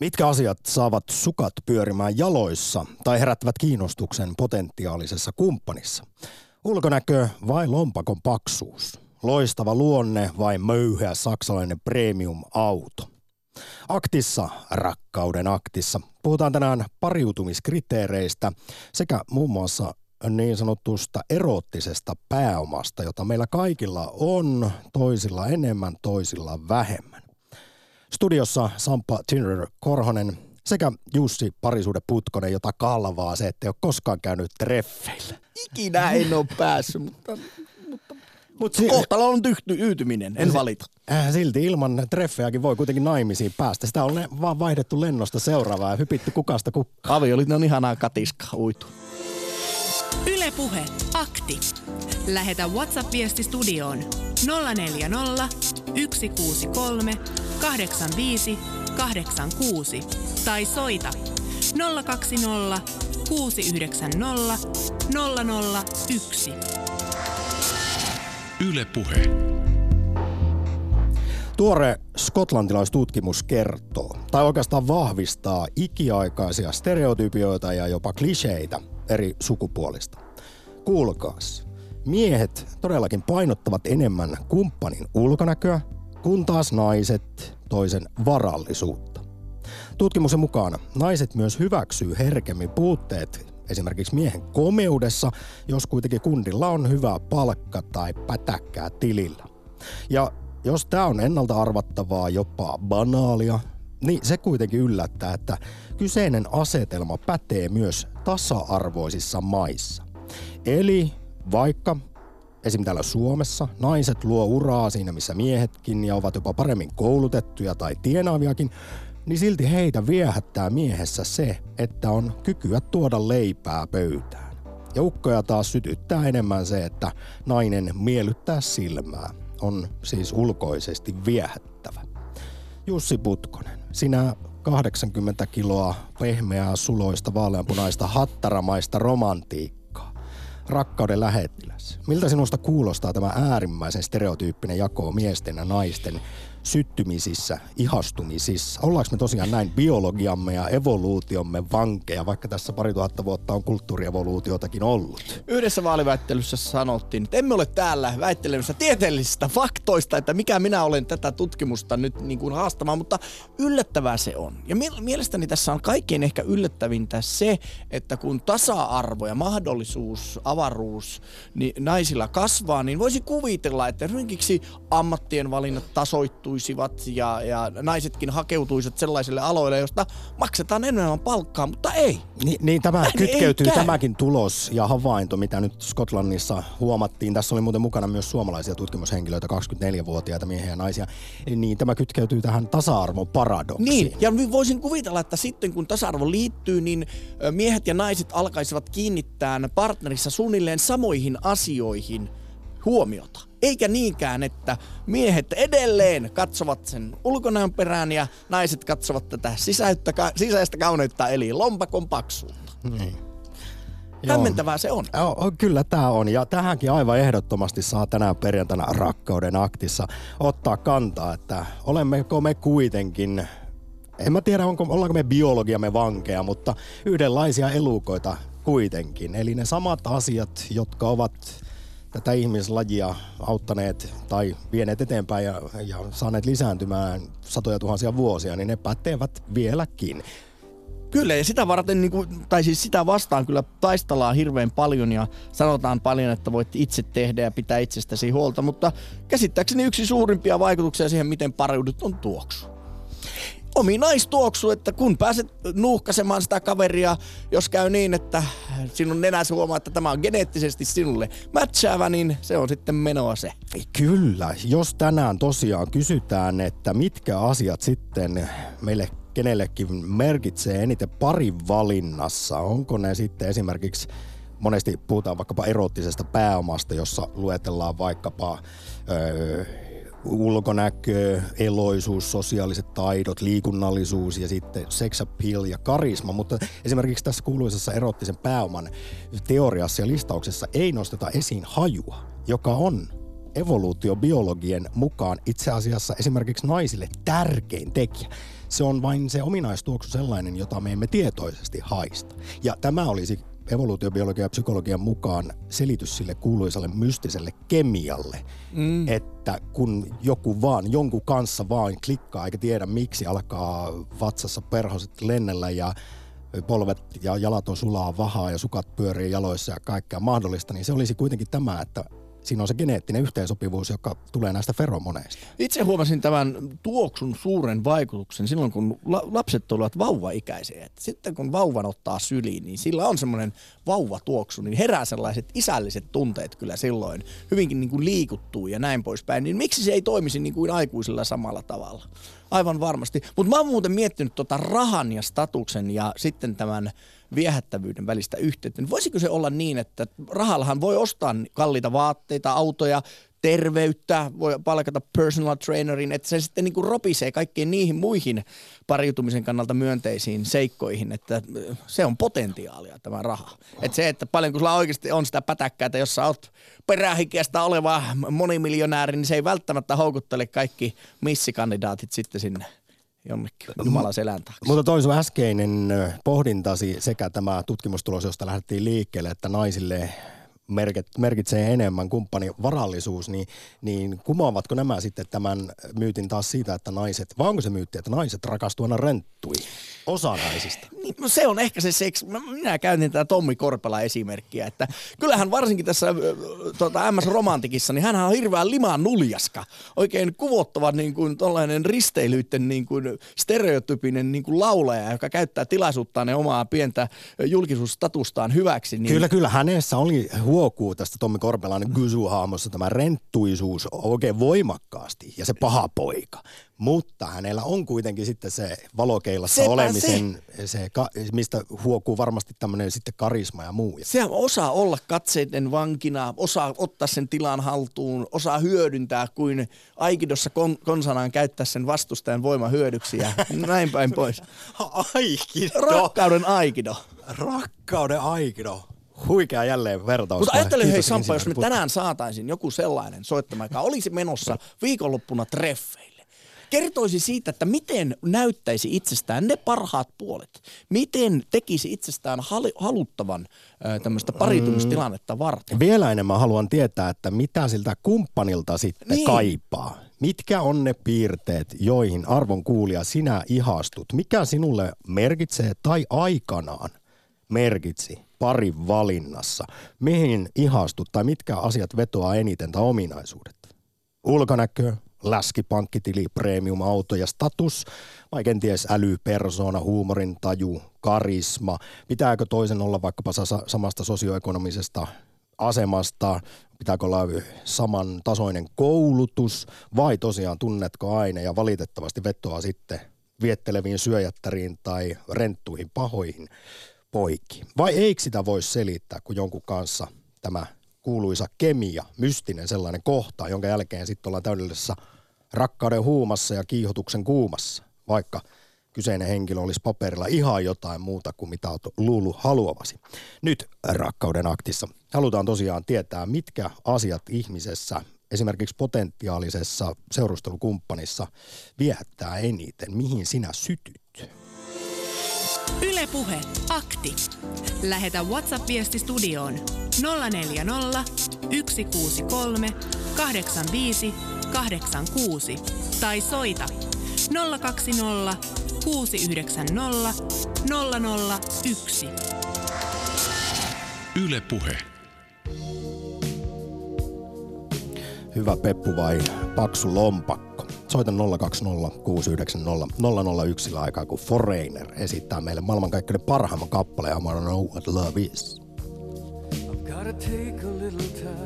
Mitkä asiat saavat sukat pyörimään jaloissa tai herättävät kiinnostuksen potentiaalisessa kumppanissa? Ulkonäkö vai lompakon paksuus? Loistava luonne vai möyhä saksalainen premium-auto? Aktissa, rakkauden aktissa, puhutaan tänään pariutumiskriteereistä sekä muun muassa niin sanotusta eroottisesta pääomasta, jota meillä kaikilla on, toisilla enemmän, toisilla vähemmän. Studiossa Sampa Tinder Korhonen sekä Jussi Parisuuden Putkonen, jota kalvaa se, että ei ole koskaan käynyt treffeillä. Ikinä en ole päässyt, mutta, mutta Mut si- kohtalo on tyhty, yytyminen, en valita. Äh, silti ilman treffejäkin voi kuitenkin naimisiin päästä. Sitä on le- vaan vaihdettu lennosta seuraavaa ja hypitty kukasta kukkaan. Avioliitto on ihanaa katiska uitu. Ylepuhe akti. Lähetä WhatsApp-viesti studioon 040 163 85 86 tai soita 020 690 001. Yle Puhe. Tuore skotlantilaistutkimus kertoo, tai oikeastaan vahvistaa ikiaikaisia stereotypioita ja jopa kliseitä eri sukupuolista. Kuulkaas, miehet todellakin painottavat enemmän kumppanin ulkonäköä, kun taas naiset toisen varallisuutta. Tutkimuksen mukaan naiset myös hyväksyy herkemmin puutteet esimerkiksi miehen komeudessa, jos kuitenkin kundilla on hyvä palkka tai pätäkkää tilillä. Ja jos tämä on ennalta arvattavaa, jopa banaalia, niin se kuitenkin yllättää, että kyseinen asetelma pätee myös tasa-arvoisissa maissa. Eli vaikka esim. täällä Suomessa naiset luo uraa siinä missä miehetkin ja ovat jopa paremmin koulutettuja tai tienaaviakin, niin silti heitä viehättää miehessä se, että on kykyä tuoda leipää pöytään. Ja ukkoja taas sytyttää enemmän se, että nainen miellyttää silmää. On siis ulkoisesti viehättävä. Jussi Putkonen, sinä 80 kiloa pehmeää suloista vaaleanpunaista hattaramaista romantiikkaa. Rakkauden lähettiläs. Miltä sinusta kuulostaa tämä äärimmäisen stereotyyppinen jako miesten ja naisten syttymisissä, ihastumisissa? Ollaanko me tosiaan näin biologiamme ja evoluutiomme vankeja, vaikka tässä pari tuhatta vuotta on kulttuurievoluutiotakin ollut? Yhdessä vaaliväittelyssä sanottiin, että emme ole täällä väittelemässä tieteellisistä faktoista, että mikä minä olen tätä tutkimusta nyt niin kuin haastamaan, mutta yllättävää se on. Ja mielestäni tässä on kaikkein ehkä yllättävintä se, että kun tasa-arvo ja mahdollisuus, avaruus niin naisilla kasvaa, niin voisi kuvitella, että esimerkiksi ammattien valinnat tasoittuisivat ja, ja naisetkin hakeutuisivat sellaisille aloille, josta maksetaan enemmän palkkaa, mutta ei. Niin, niin tämä Näin kytkeytyy tämäkin tulos ja havainto, mitä nyt Skotlannissa huomattiin. Tässä oli muuten mukana myös suomalaisia tutkimushenkilöitä, 24-vuotiaita miehiä ja naisia. Niin tämä kytkeytyy tähän tasa-arvon paradoksiin. Niin, ja voisin kuvitella, että sitten kun tasa-arvo liittyy, niin miehet ja naiset alkaisivat kiinnittää partnerissa suunnilleen samoihin asioihin huomiota. Eikä niinkään, että miehet edelleen katsovat sen ulkonäön perään ja naiset katsovat tätä sisäyttä, sisäistä kauneutta eli lompakon paksuutta. Niin. Hämmentävää se on. Joo, kyllä tämä on. Ja tähänkin aivan ehdottomasti saa tänään perjantaina rakkauden aktissa ottaa kantaa, että olemmeko me kuitenkin, en mä tiedä onko, ollaanko me biologiamme vankeja, mutta yhdenlaisia elukoita kuitenkin. Eli ne samat asiat, jotka ovat tätä ihmislajia auttaneet tai vieneet eteenpäin ja, ja saaneet lisääntymään satoja tuhansia vuosia, niin ne pätevät vieläkin. Kyllä, ja sitä varten, niin kuin, tai siis sitä vastaan kyllä taistellaan hirveän paljon ja sanotaan paljon, että voit itse tehdä ja pitää itsestäsi huolta, mutta käsittääkseni yksi suurimpia vaikutuksia siihen, miten pariudut on tuoksu. Ominaistuoksu, että kun pääset nuuhkasemaan sitä kaveria, jos käy niin, että sinun nenäsi huomaa, että tämä on geneettisesti sinulle matchäävä, niin se on sitten menoa se. Kyllä, jos tänään tosiaan kysytään, että mitkä asiat sitten meille kenellekin merkitsee eniten parin valinnassa, onko ne sitten esimerkiksi monesti puhutaan vaikkapa erottisesta pääomasta, jossa luetellaan vaikkapa öö, ulkonäkö, eloisuus, sosiaaliset taidot, liikunnallisuus ja sitten sex appeal ja karisma, mutta esimerkiksi tässä kuuluisessa erottisen pääoman teoriassa ja listauksessa ei nosteta esiin hajua, joka on evoluutiobiologien mukaan itse asiassa esimerkiksi naisille tärkein tekijä. Se on vain se ominaistuoksu sellainen, jota me emme tietoisesti haista. Ja tämä olisi evoluutiobiologian ja psykologian mukaan selitys sille kuuluisalle mystiselle kemialle, mm. että kun joku vaan, jonkun kanssa vaan klikkaa eikä tiedä miksi, alkaa vatsassa perhoset lennellä ja polvet ja jalat on sulaa vahaa ja sukat pyörii jaloissa ja kaikkea mahdollista, niin se olisi kuitenkin tämä, että siinä on se geneettinen yhteensopivuus, joka tulee näistä feromoneista. Itse huomasin tämän tuoksun suuren vaikutuksen silloin, kun la- lapset olivat vauvaikäisiä. Et sitten kun vauvan ottaa syliin, niin sillä on semmoinen vauvatuoksu, niin herää sellaiset isälliset tunteet kyllä silloin. Hyvinkin niin kuin liikuttuu ja näin poispäin. Niin miksi se ei toimisi niin kuin aikuisilla samalla tavalla? Aivan varmasti. Mutta mä oon muuten miettinyt tota rahan ja statuksen ja sitten tämän viehättävyyden välistä yhteyttä. Niin voisiko se olla niin, että rahallahan voi ostaa kalliita vaatteita, autoja, terveyttä, voi palkata personal trainerin, että se sitten niin kuin ropisee kaikkiin niihin muihin pariutumisen kannalta myönteisiin seikkoihin, että se on potentiaalia tämä raha. Että se, että paljon kun sulla oikeasti on sitä pätäkkää, että jos sä oot perähikeästä oleva monimiljonääri, niin se ei välttämättä houkuttele kaikki missikandidaatit sitten sinne jonnekin Jumalan selän taakse. Mutta toi sun äskeinen pohdintasi sekä tämä tutkimustulos, josta lähdettiin liikkeelle, että naisille merkitsee enemmän kumppani varallisuus, niin, niin kumoavatko nämä sitten tämän myytin taas siitä, että naiset, vai onko se myytti, että naiset rakastuu aina renttui? Osa naisista. Niin, no se on ehkä se seks. Minä käytin tätä Tommi Korpela esimerkkiä, että kyllähän varsinkin tässä tuota, MS Romantikissa, niin hän on hirveän limaan nuljaska. Oikein kuvottava niin kuin tollainen risteilyiden niin kuin stereotypinen niin kuin laulaja, joka käyttää tilaisuuttaan ja omaa pientä julkisuusstatustaan hyväksi. Niin... Kyllä, kyllä. Hänessä oli huokuu tästä Tommi Korpelan Gysu-haamossa tämä renttuisuus oikein voimakkaasti ja se paha poika. Mutta hänellä on kuitenkin sitten se valokeilassa Sepä olemisen, se. Se, mistä huokuu varmasti tämmöinen sitten karisma ja muu. Se osaa olla katseiden vankina, osaa ottaa sen tilan haltuun, osaa hyödyntää kuin Aikidossa kon, konsanaan käyttää sen vastustajan voima hyödyksi ja näin päin pois. Aikido. Rakkauden Aikido. Rakkauden Aikido. Huikea jälleen vertaus. Mutta ajattele hei Sampa, jos me tänään saataisiin joku sellainen soittama, joka olisi menossa viikonloppuna treffeille. Kertoisi siitä, että miten näyttäisi itsestään ne parhaat puolet. Miten tekisi itsestään haluttavan tämmöistä paritumistilannetta varten. Vielä enemmän haluan tietää, että mitä siltä kumppanilta sitten niin. kaipaa. Mitkä on ne piirteet, joihin arvon kuulija sinä ihastut? Mikä sinulle merkitsee tai aikanaan merkitsi parin valinnassa? Mihin ihastut tai mitkä asiat vetoaa eniten tai ominaisuudet? Ulkonäkö, läskipankkitili, premium-auto ja status, vai kenties äly, persona, huumorin taju, karisma? Pitääkö toisen olla vaikkapa samasta sosioekonomisesta asemasta, pitääkö olla saman tasoinen koulutus vai tosiaan tunnetko aine ja valitettavasti vetoaa sitten vietteleviin syöjättäriin tai renttuihin pahoihin poikki. Vai eikö sitä voi selittää, kun jonkun kanssa tämä kuuluisa kemia, mystinen sellainen kohta, jonka jälkeen sitten ollaan täydellisessä rakkauden huumassa ja kiihotuksen kuumassa, vaikka kyseinen henkilö olisi paperilla ihan jotain muuta kuin mitä olet luullut haluavasi. Nyt rakkauden aktissa halutaan tosiaan tietää, mitkä asiat ihmisessä, esimerkiksi potentiaalisessa seurustelukumppanissa, viehättää eniten, mihin sinä sytyt. Ylepuhe akti. Lähetä WhatsApp-viesti studioon 040 163 85 86 tai soita 020 690 001. Yle Puhe. Hyvä Peppu vai paksu lompakko? Soita 020 690 001 aikaa, kun Foreigner esittää meille maailmankaikkeuden parhaimman kappaleen I wanna know what love is. I've gotta take a little time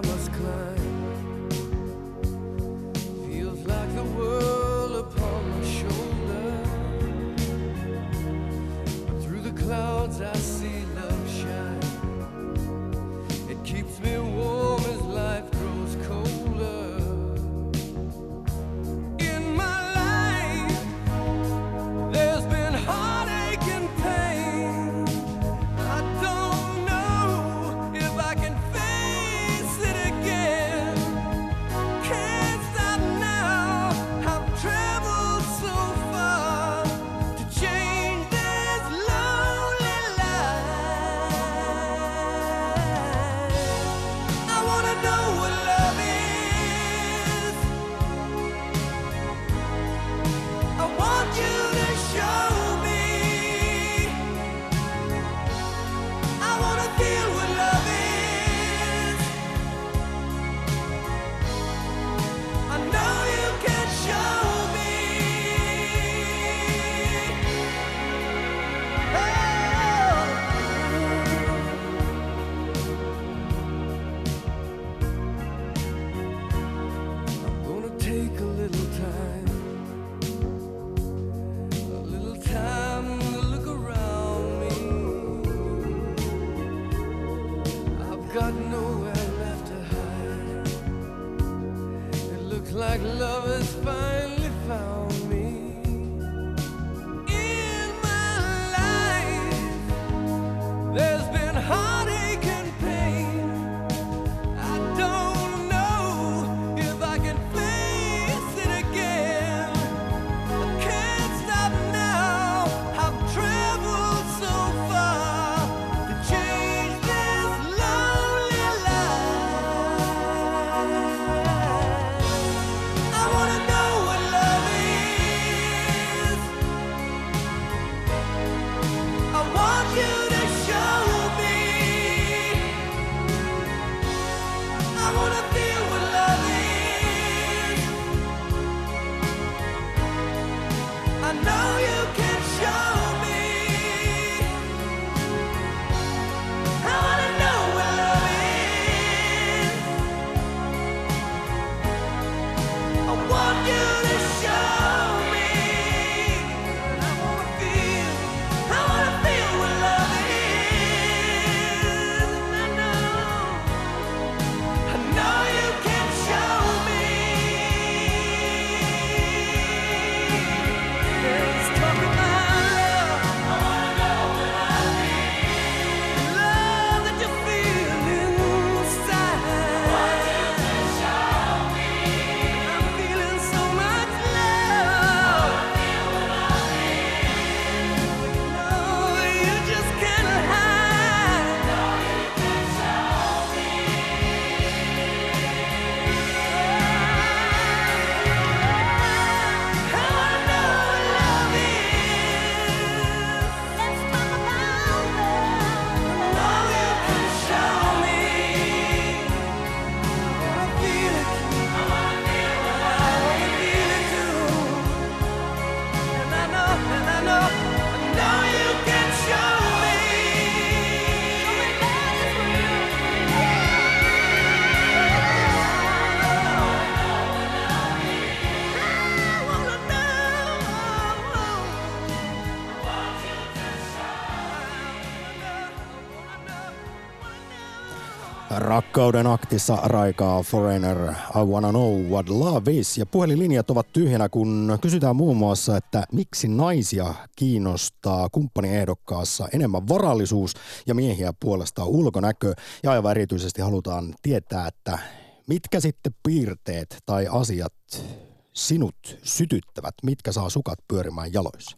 Christmas Rakkauden aktissa raikaa Foreigner, I wanna know what love is. Ja puhelinlinjat ovat tyhjänä, kun kysytään muun muassa, että miksi naisia kiinnostaa kumppaniehdokkaassa enemmän varallisuus ja miehiä puolestaan ulkonäkö. Ja aivan erityisesti halutaan tietää, että mitkä sitten piirteet tai asiat sinut sytyttävät, mitkä saa sukat pyörimään jaloissa.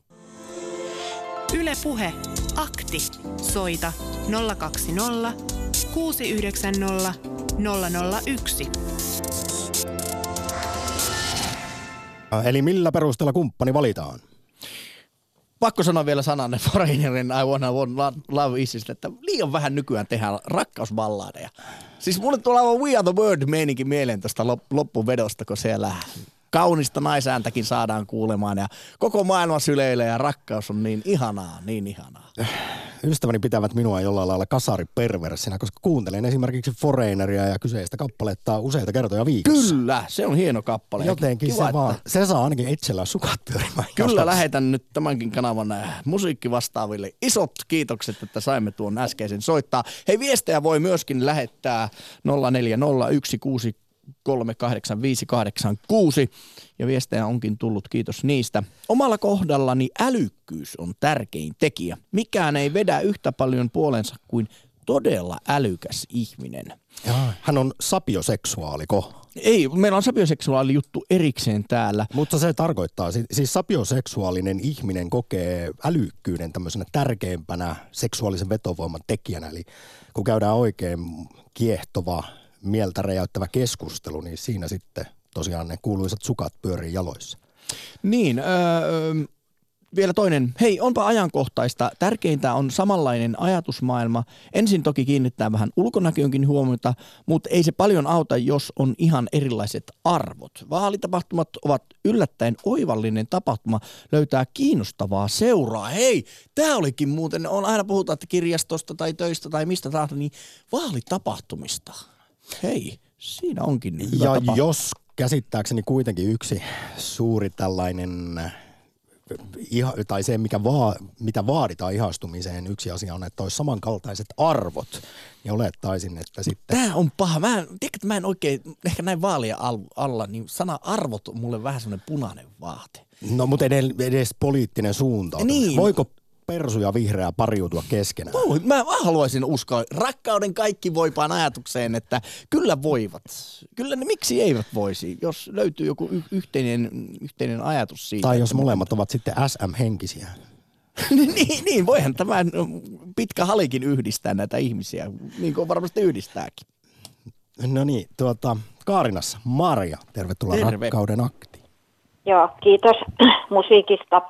Yle Puhe. Akti. Soita 020 690 001. Eli millä perusteella kumppani valitaan? Pakko sanoa vielä sananen Foreignerin I wanna want love isistä, että liian vähän nykyään tehdään rakkausballadeja. Siis mulle tulee aivan We are the world meininki mieleen lop- loppuvedosta, kun siellä kaunista naisääntäkin saadaan kuulemaan ja koko maailma syleilee ja rakkaus on niin ihanaa, niin ihanaa. Ystäväni pitävät minua jollain lailla kasariperversinä, koska kuuntelen esimerkiksi Foreigneria ja kyseistä kappaletta useita kertoja viikossa. Kyllä, se on hieno kappale. Jotenkin Kiva, se että- vaan, se saa ainakin itsellä sukat pyörimään. Kyllä jaloissa. lähetän nyt tämänkin kanavan äh, musiikkivastaaville isot kiitokset, että saimme tuon äskeisen soittaa. Hei viestejä voi myöskin lähettää 0401638586 ja viestejä onkin tullut, kiitos niistä. Omalla kohdallani älykkyys on tärkein tekijä. Mikään ei vedä yhtä paljon puolensa kuin todella älykäs ihminen. Jaa, Hän on sapioseksuaaliko. Ei, meillä on sapioseksuaali juttu erikseen täällä. Mutta se tarkoittaa, si- siis sapioseksuaalinen ihminen kokee älykkyyden tämmöisenä tärkeimpänä seksuaalisen vetovoiman tekijänä. Eli kun käydään oikein kiehtova, mieltä räjäyttävä keskustelu, niin siinä sitten tosiaan ne kuuluisat sukat pyörii jaloissa. Niin, öö, vielä toinen. Hei, onpa ajankohtaista. Tärkeintä on samanlainen ajatusmaailma. Ensin toki kiinnittää vähän ulkonäköönkin huomiota, mutta ei se paljon auta, jos on ihan erilaiset arvot. Vaalitapahtumat ovat yllättäen oivallinen tapahtuma löytää kiinnostavaa seuraa. Hei, tämä olikin muuten, on aina puhutaan, että kirjastosta tai töistä tai mistä tahansa, niin vaalitapahtumista. Hei, siinä onkin hyvä Ja tapa. jos käsittääkseni kuitenkin yksi suuri tällainen iha, tai se, mikä va, mitä vaaditaan ihastumiseen, yksi asia on, että olisi samankaltaiset arvot. Ja olettaisin, että sitten... Tää on paha. Mä en, tiedätkö, että mä en oikein, ehkä näin vaalia al- alla, niin sana arvot on mulle vähän semmoinen punainen vaate. No, mutta edes, edes poliittinen suunta. Niin. Voiko persu ja vihreä pariutua keskenään? Voi, mä, mä haluaisin uskoa rakkauden kaikki voipaan ajatukseen, että kyllä voivat. Kyllä ne miksi eivät voisi, jos löytyy joku y- yhteinen, yhteinen ajatus siitä. Tai jos molemmat ovat sitten SM-henkisiä. niin, niin, voihan tämä pitkä halikin yhdistää näitä ihmisiä, niin kuin varmasti yhdistääkin. No niin, tuota, Kaarinassa, Marja, tervetuloa Terve. Rakkauden akti. Joo, kiitos musiikista.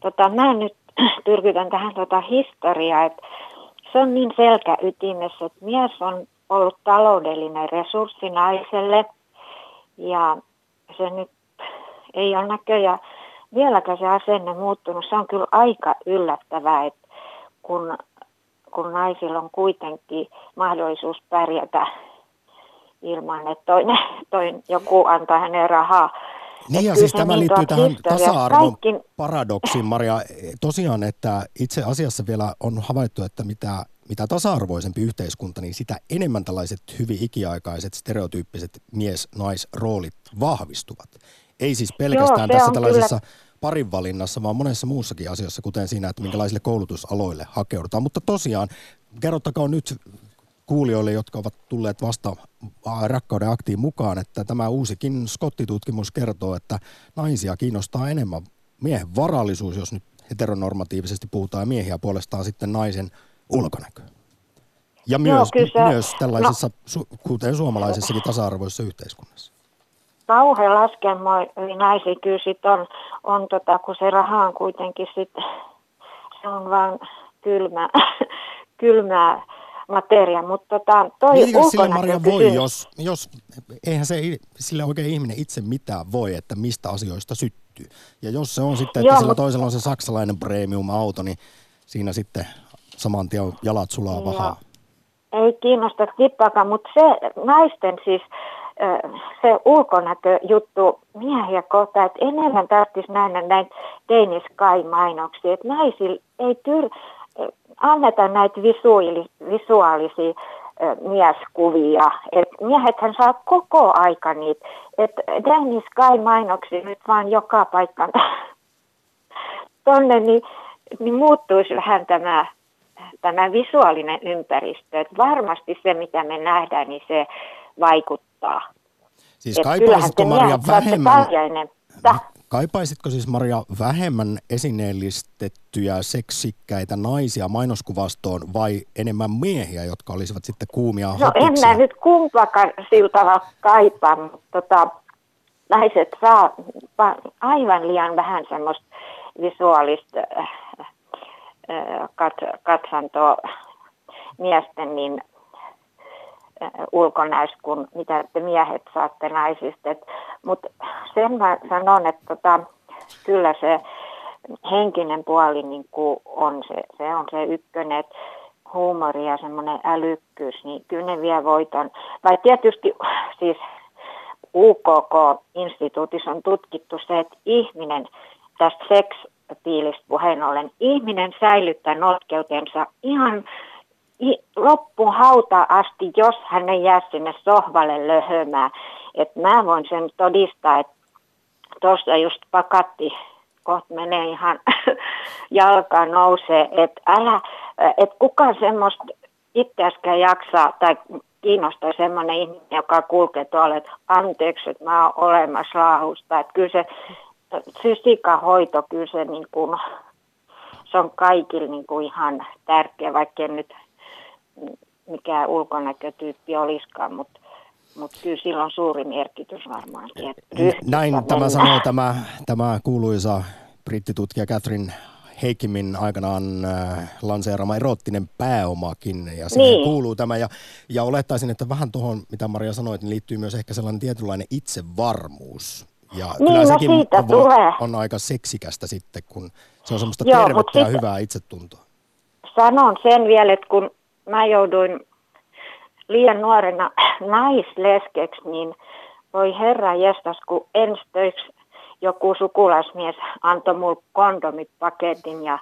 Tota, mä nyt tyrkytän tähän tota historiaa, että se on niin selkäytimessä, että mies on ollut taloudellinen resurssi naiselle ja se nyt ei ole näköjään vieläkään se asenne muuttunut. Se on kyllä aika yllättävää, että kun, kun naisilla on kuitenkin mahdollisuus pärjätä ilman, että toinen, toinen, joku antaa hänelle rahaa. Niin ja kyllä siis tämä liittyy tähän tasa-arvon kaikki- paradoksiin, Maria. Tosiaan, että itse asiassa vielä on havaittu, että mitä, mitä tasa-arvoisempi yhteiskunta, niin sitä enemmän tällaiset hyvin ikiaikaiset, stereotyyppiset mies-nais-roolit vahvistuvat. Ei siis pelkästään Joo, tässä tällaisessa parinvalinnassa, vaan monessa muussakin asiassa, kuten siinä, että minkälaisille koulutusaloille hakeudutaan. Mutta tosiaan, kerrottakaa nyt kuulijoille, jotka ovat tulleet vasta rakkauden aktiin mukaan, että tämä uusikin skottitutkimus kertoo, että naisia kiinnostaa enemmän miehen varallisuus, jos nyt heteronormatiivisesti puhutaan, ja miehiä puolestaan sitten naisen ulkonäkö. Ja Joo, myös, kyllä se- No. myös tällaisessa, su, kuten suomalaisessakin tasa-arvoisessa yhteiskunnassa. kauhean laskelmoivia naisia kyllä sit on, on tota, kun se raha on kuitenkin sit, se on vaan kylmä, kylmää materia, mutta tota, toi Mietitkö sille Maria voi, ulkonäkökysymys- jos, jos, eihän se sille oikein ihminen itse mitään voi, että mistä asioista syttyy. Ja jos se on sitten, että Joo, sillä mut- toisella on se saksalainen premium-auto, niin siinä sitten saman tien jalat sulaa vahaa. Ei kiinnosta tippaakaan, mutta se naisten siis se ulkonäköjuttu miehiä kohtaan, että enemmän tarvitsisi nähdä näitä Danish Sky-mainoksia, että naisilla ei tyr, ö, anneta näitä visuaali, visuaalisia mieskuvia. Et miehethän saa koko aika niitä. että Danish Sky-mainoksia nyt vaan joka paikkaan tonne, niin, niin muuttuisi vähän tämä, tämä visuaalinen ympäristö. Et varmasti se, mitä me nähdään, niin se vaikuttaa. Siis Et kaipaisitko Maria vähemmän. Kaipaisitko siis Maria vähemmän esineellistettyjä seksikkäitä naisia mainoskuvastoon vai enemmän miehiä, jotka olisivat sitten kuumia No en mä nyt kumpakaan sillä tavalla kaipaa, mutta tota, naiset saa aivan liian vähän semmoista visuaalista äh, äh, kat- katsantoa miesten niin äh, ulkonäössä kuin mitä te miehet saatte naisista. Mutta sen mä sanon, että tota, kyllä se henkinen puoli niin on se, se on se ykkönen, että huumori ja semmoinen älykkyys, niin kyllä ne vie voiton. Vai tietysti siis UKK-instituutissa on tutkittu se, että ihminen tästä seksipiilistä puheen ollen, ihminen säilyttää notkeutensa ihan loppuhauta asti, jos hän ei jää sinne sohvalle löhömään. Et mä voin sen todistaa, että tuossa just pakatti kohta menee ihan jalka nousee, että älä, että kukaan semmoista itseäskään jaksaa tai kiinnostaa semmoinen ihminen, joka kulkee tuolla, että anteeksi, että mä oon olemassa laahusta. Että kyllä se fysikahoito, kyllä se, niin kuin, se on kaikille niin kuin ihan tärkeä, vaikka nyt mikään ulkonäkötyyppi olisikaan, mutta mutta kyllä sillä on suuri merkitys varmaankin. Näin tämä mennään. sanoo tämä, tämä kuuluisa brittitutkija Catherine Heikimin aikanaan äh, lanseerama erottinen pääomakin, ja siihen Niin. kuuluu tämä. Ja, ja olettaisin, että vähän tuohon, mitä Maria sanoi, niin liittyy myös ehkä sellainen tietynlainen itsevarmuus. Ja Niin, kyllä no sekin siitä on, tulee. on aika seksikästä sitten, kun se on semmoista Joo, tervettä ja sit- hyvää itsetuntoa. sanon sen vielä, että kun mä jouduin liian nuorena naisleskeksi, niin voi herra jestas, kun ensi joku sukulaismies antoi mulle kondomit paketin ja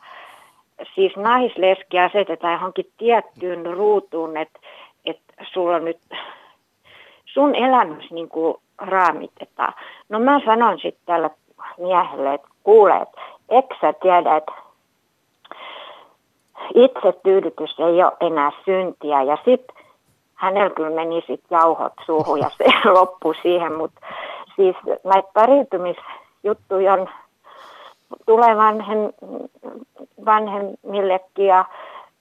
siis naisleski asetetaan johonkin tiettyyn ruutuun, että että sulla on nyt sun elämys niin kuin raamitetaan. No mä sanoin sitten tälle miehelle, että kuule, että eikö sä tiedä, että itsetyydytys ei ole enää syntiä. Ja sitten hänellä kyllä meni sitten jauhot suuhun ja se loppui siihen, mutta siis näitä pariutumisjuttuja on tulee vanhem, vanhemmillekin ja,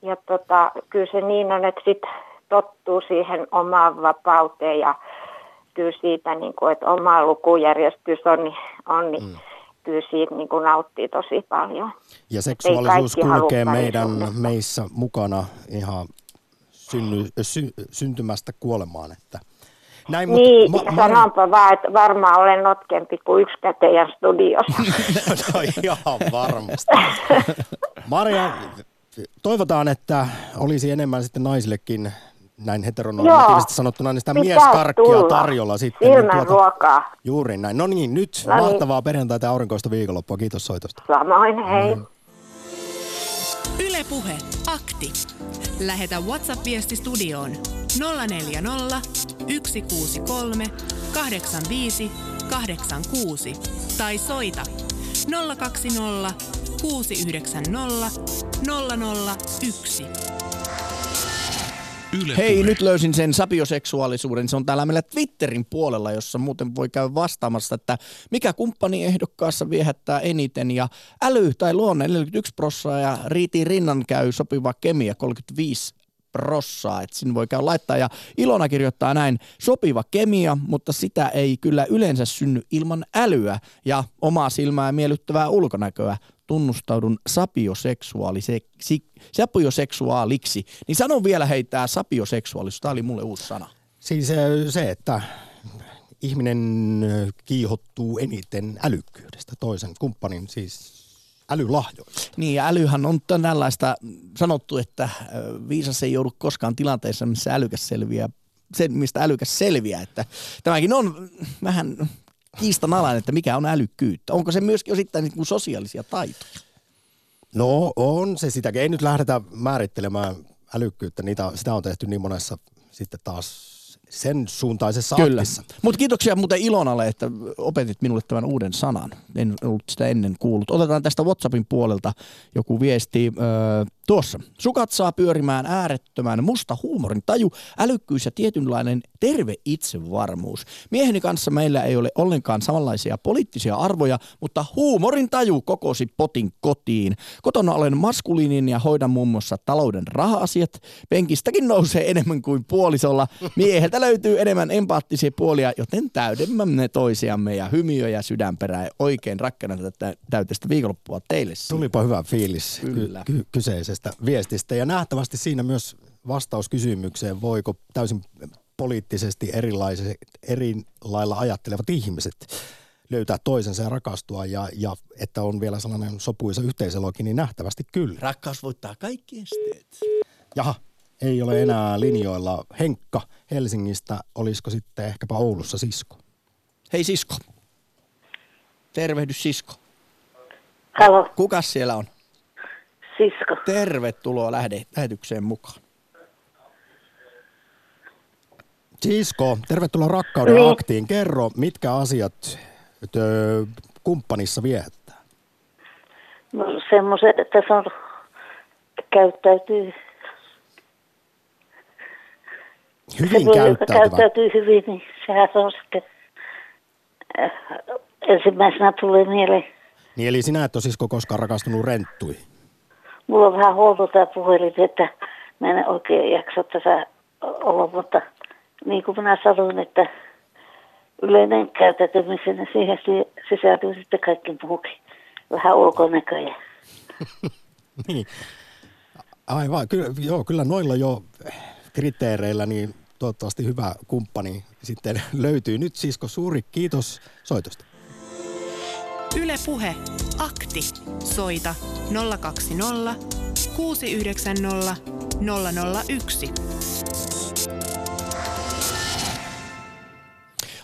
ja tota, kyllä se niin on, että sitten tottuu siihen omaan vapauteen ja kyllä siitä, niin kuin, että oma lukujärjestys on, on niin mm. Kyllä siitä niin kuin nauttii tosi paljon. Ja seksuaalisuus kulkee meidän meissä mukana ihan synny, sy, syntymästä kuolemaan. Että. Näin, mut Niin, ma- sanonpa vaan, että varmaan olen notkempi kuin yksi teidän studiossa. no ihan varmasti. Maria, toivotaan, että olisi enemmän sitten naisillekin näin heteronormatiivisesti Joo, sanottuna, niin sitä pitää mieskarkkia tulla. tarjolla sitten. niin Silmän ruokaa. Juuri näin. No niin, nyt No niin. mahtavaa perjantaita ja aurinkoista viikonloppua. Kiitos soitosta. Samoin, hei. Yle Puhe. Akti. Lähetä WhatsApp-viesti studioon 040 163 85 86 tai soita 020 690 001. Yle Hei, Puhe. nyt löysin sen sapioseksuaalisuuden. Se on täällä meillä Twitterin puolella, jossa muuten voi käydä vastaamassa, että mikä kumppani ehdokkaassa viehättää eniten. Ja äly tai luonne 41 prossaa ja riiti rinnan käy sopiva kemia 35 prossaa, että sinne voi käydä laittaa. Ja Ilona kirjoittaa näin, sopiva kemia, mutta sitä ei kyllä yleensä synny ilman älyä ja omaa silmää miellyttävää ulkonäköä. Tunnustaudun sapioseksuaaliksi, sapioseksuaaliksi. Niin sanon vielä hei tää sapioseksuaalisuus, tää oli mulle uusi sana. Siis äh, se, että ihminen äh, kiihottuu eniten älykkyydestä toisen kumppanin, siis älylahjoista. Niin ja älyhän on tällaista sanottu, että ö, viisas ei joudu koskaan tilanteessa, missä älykäs selviää, sen, mistä älykäs selviää. Että tämäkin on vähän kiistanalainen, että mikä on älykkyyttä. Onko se myöskin osittain niin kuin sosiaalisia taitoja? No on se sitäkin. Ei nyt lähdetä määrittelemään älykkyyttä. Niitä, sitä on tehty niin monessa sitten taas sen suuntaisessa Kyllä. aktissa. Mutta kiitoksia muuten Ilonalle, että opetit minulle tämän uuden sanan. En ollut sitä ennen kuullut. Otetaan tästä WhatsAppin puolelta joku viesti. Öö, tuossa. Sukat saa pyörimään äärettömän musta huumorin taju, älykkyys ja tietynlainen terve itsevarmuus. Mieheni kanssa meillä ei ole ollenkaan samanlaisia poliittisia arvoja, mutta huumorin taju kokosi potin kotiin. Kotona olen maskuliinin ja hoidan muun muassa talouden raha-asiat. Penkistäkin nousee enemmän kuin puolisolla. Mieheltä löytyy enemmän empaattisia puolia, joten täydemmämme toisiamme ja hymiö ja sydänperää. Oikein rakkana tätä täyteistä viikonloppua teille. Tulipa hyvä fiilis ky- Kyllä. ky- kyseisestä viestistä. Ja nähtävästi siinä myös vastaus kysymykseen, voiko täysin poliittisesti erilaiset, eri lailla ajattelevat ihmiset löytää toisensa ja rakastua ja, ja että on vielä sellainen sopuisa yhteisölogi, niin nähtävästi kyllä. Rakkaus voittaa kaikki esteet. Jaha, ei ole enää linjoilla Henkka Helsingistä, olisiko sitten ehkäpä Oulussa sisko? Hei sisko. Tervehdys sisko. Halo, Kukas siellä on? sisko. Tervetuloa lähde, lähetykseen mukaan. Sisko, tervetuloa rakkauden Niin. aktiin. Kerro, mitkä asiat tö, kumppanissa viehättää? No semmoiset, että se on, käyttäytyy, Hyvin joka käyttäytyvä. käyttäytyy hyvin, niin sehän se on sitten äh, ensimmäisenä tulee mieleen. Niin eli sinä et ole sisko koskaan rakastunut renttuihin. Mulla on vähän huolto tämä puhelin, että mä en oikein jaksa tässä olla, mutta niin kuin minä sanoin, että yleinen käyttäytymisen ja siihen si- sisältyy sitten kaikki muukin. Vähän ulkonäköjä. Niin. Aivan, kyllä, joo, kyllä noilla jo kriteereillä niin toivottavasti hyvä kumppani sitten löytyy. Nyt sisko suuri kiitos soitosta. Yle Puhe. Akti. Soita 020 690 001.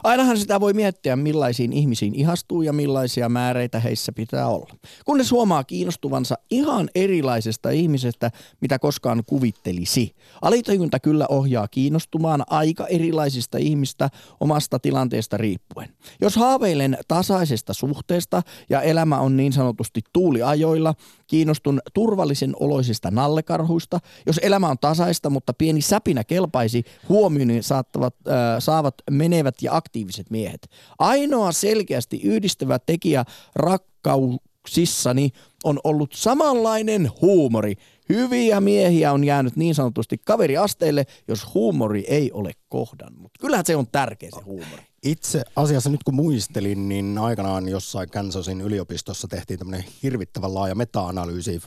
Ainahan sitä voi miettiä, millaisiin ihmisiin ihastuu ja millaisia määreitä heissä pitää olla. Kunnes huomaa kiinnostuvansa ihan erilaisesta ihmisestä, mitä koskaan kuvittelisi. Alitajunta kyllä ohjaa kiinnostumaan aika erilaisista ihmistä omasta tilanteesta riippuen. Jos haaveilen tasaisesta suhteesta ja elämä on niin sanotusti tuuliajoilla, kiinnostun turvallisen oloisista nallekarhuista. Jos elämä on tasaista, mutta pieni säpinä kelpaisi, huomioni saattavat, äh, saavat menevät ja aktiiviset miehet. Ainoa selkeästi yhdistävä tekijä rakkauksissani on ollut samanlainen huumori. Hyviä miehiä on jäänyt niin sanotusti kaveriasteille, jos huumori ei ole kohdannut. Kyllähän se on tärkeä se huumori. Itse asiassa nyt kun muistelin, niin aikanaan jossain Kansasin yliopistossa tehtiin tämmöinen hirvittävän laaja meta-analyysi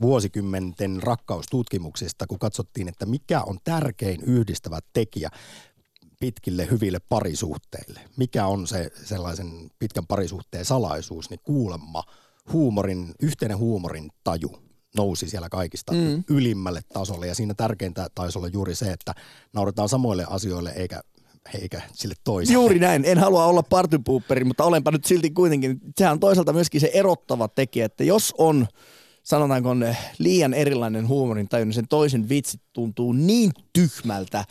vuosikymmenten rakkaustutkimuksista, kun katsottiin, että mikä on tärkein yhdistävä tekijä pitkille hyville parisuhteille. Mikä on se sellaisen pitkän parisuhteen salaisuus, niin kuulemma huumorin, yhteinen huumorin taju nousi siellä kaikista mm. ylimmälle tasolle. Ja siinä tärkeintä taisi olla juuri se, että nauretaan samoille asioille eikä, eikä sille toiselle. Juuri näin. En halua olla partypuupperi, mutta olenpa nyt silti kuitenkin. Sehän on toisaalta myöskin se erottava tekijä, että jos on sanotaanko liian erilainen huumorin taju, niin sen toisen vitsi tuntuu niin tyhmältä,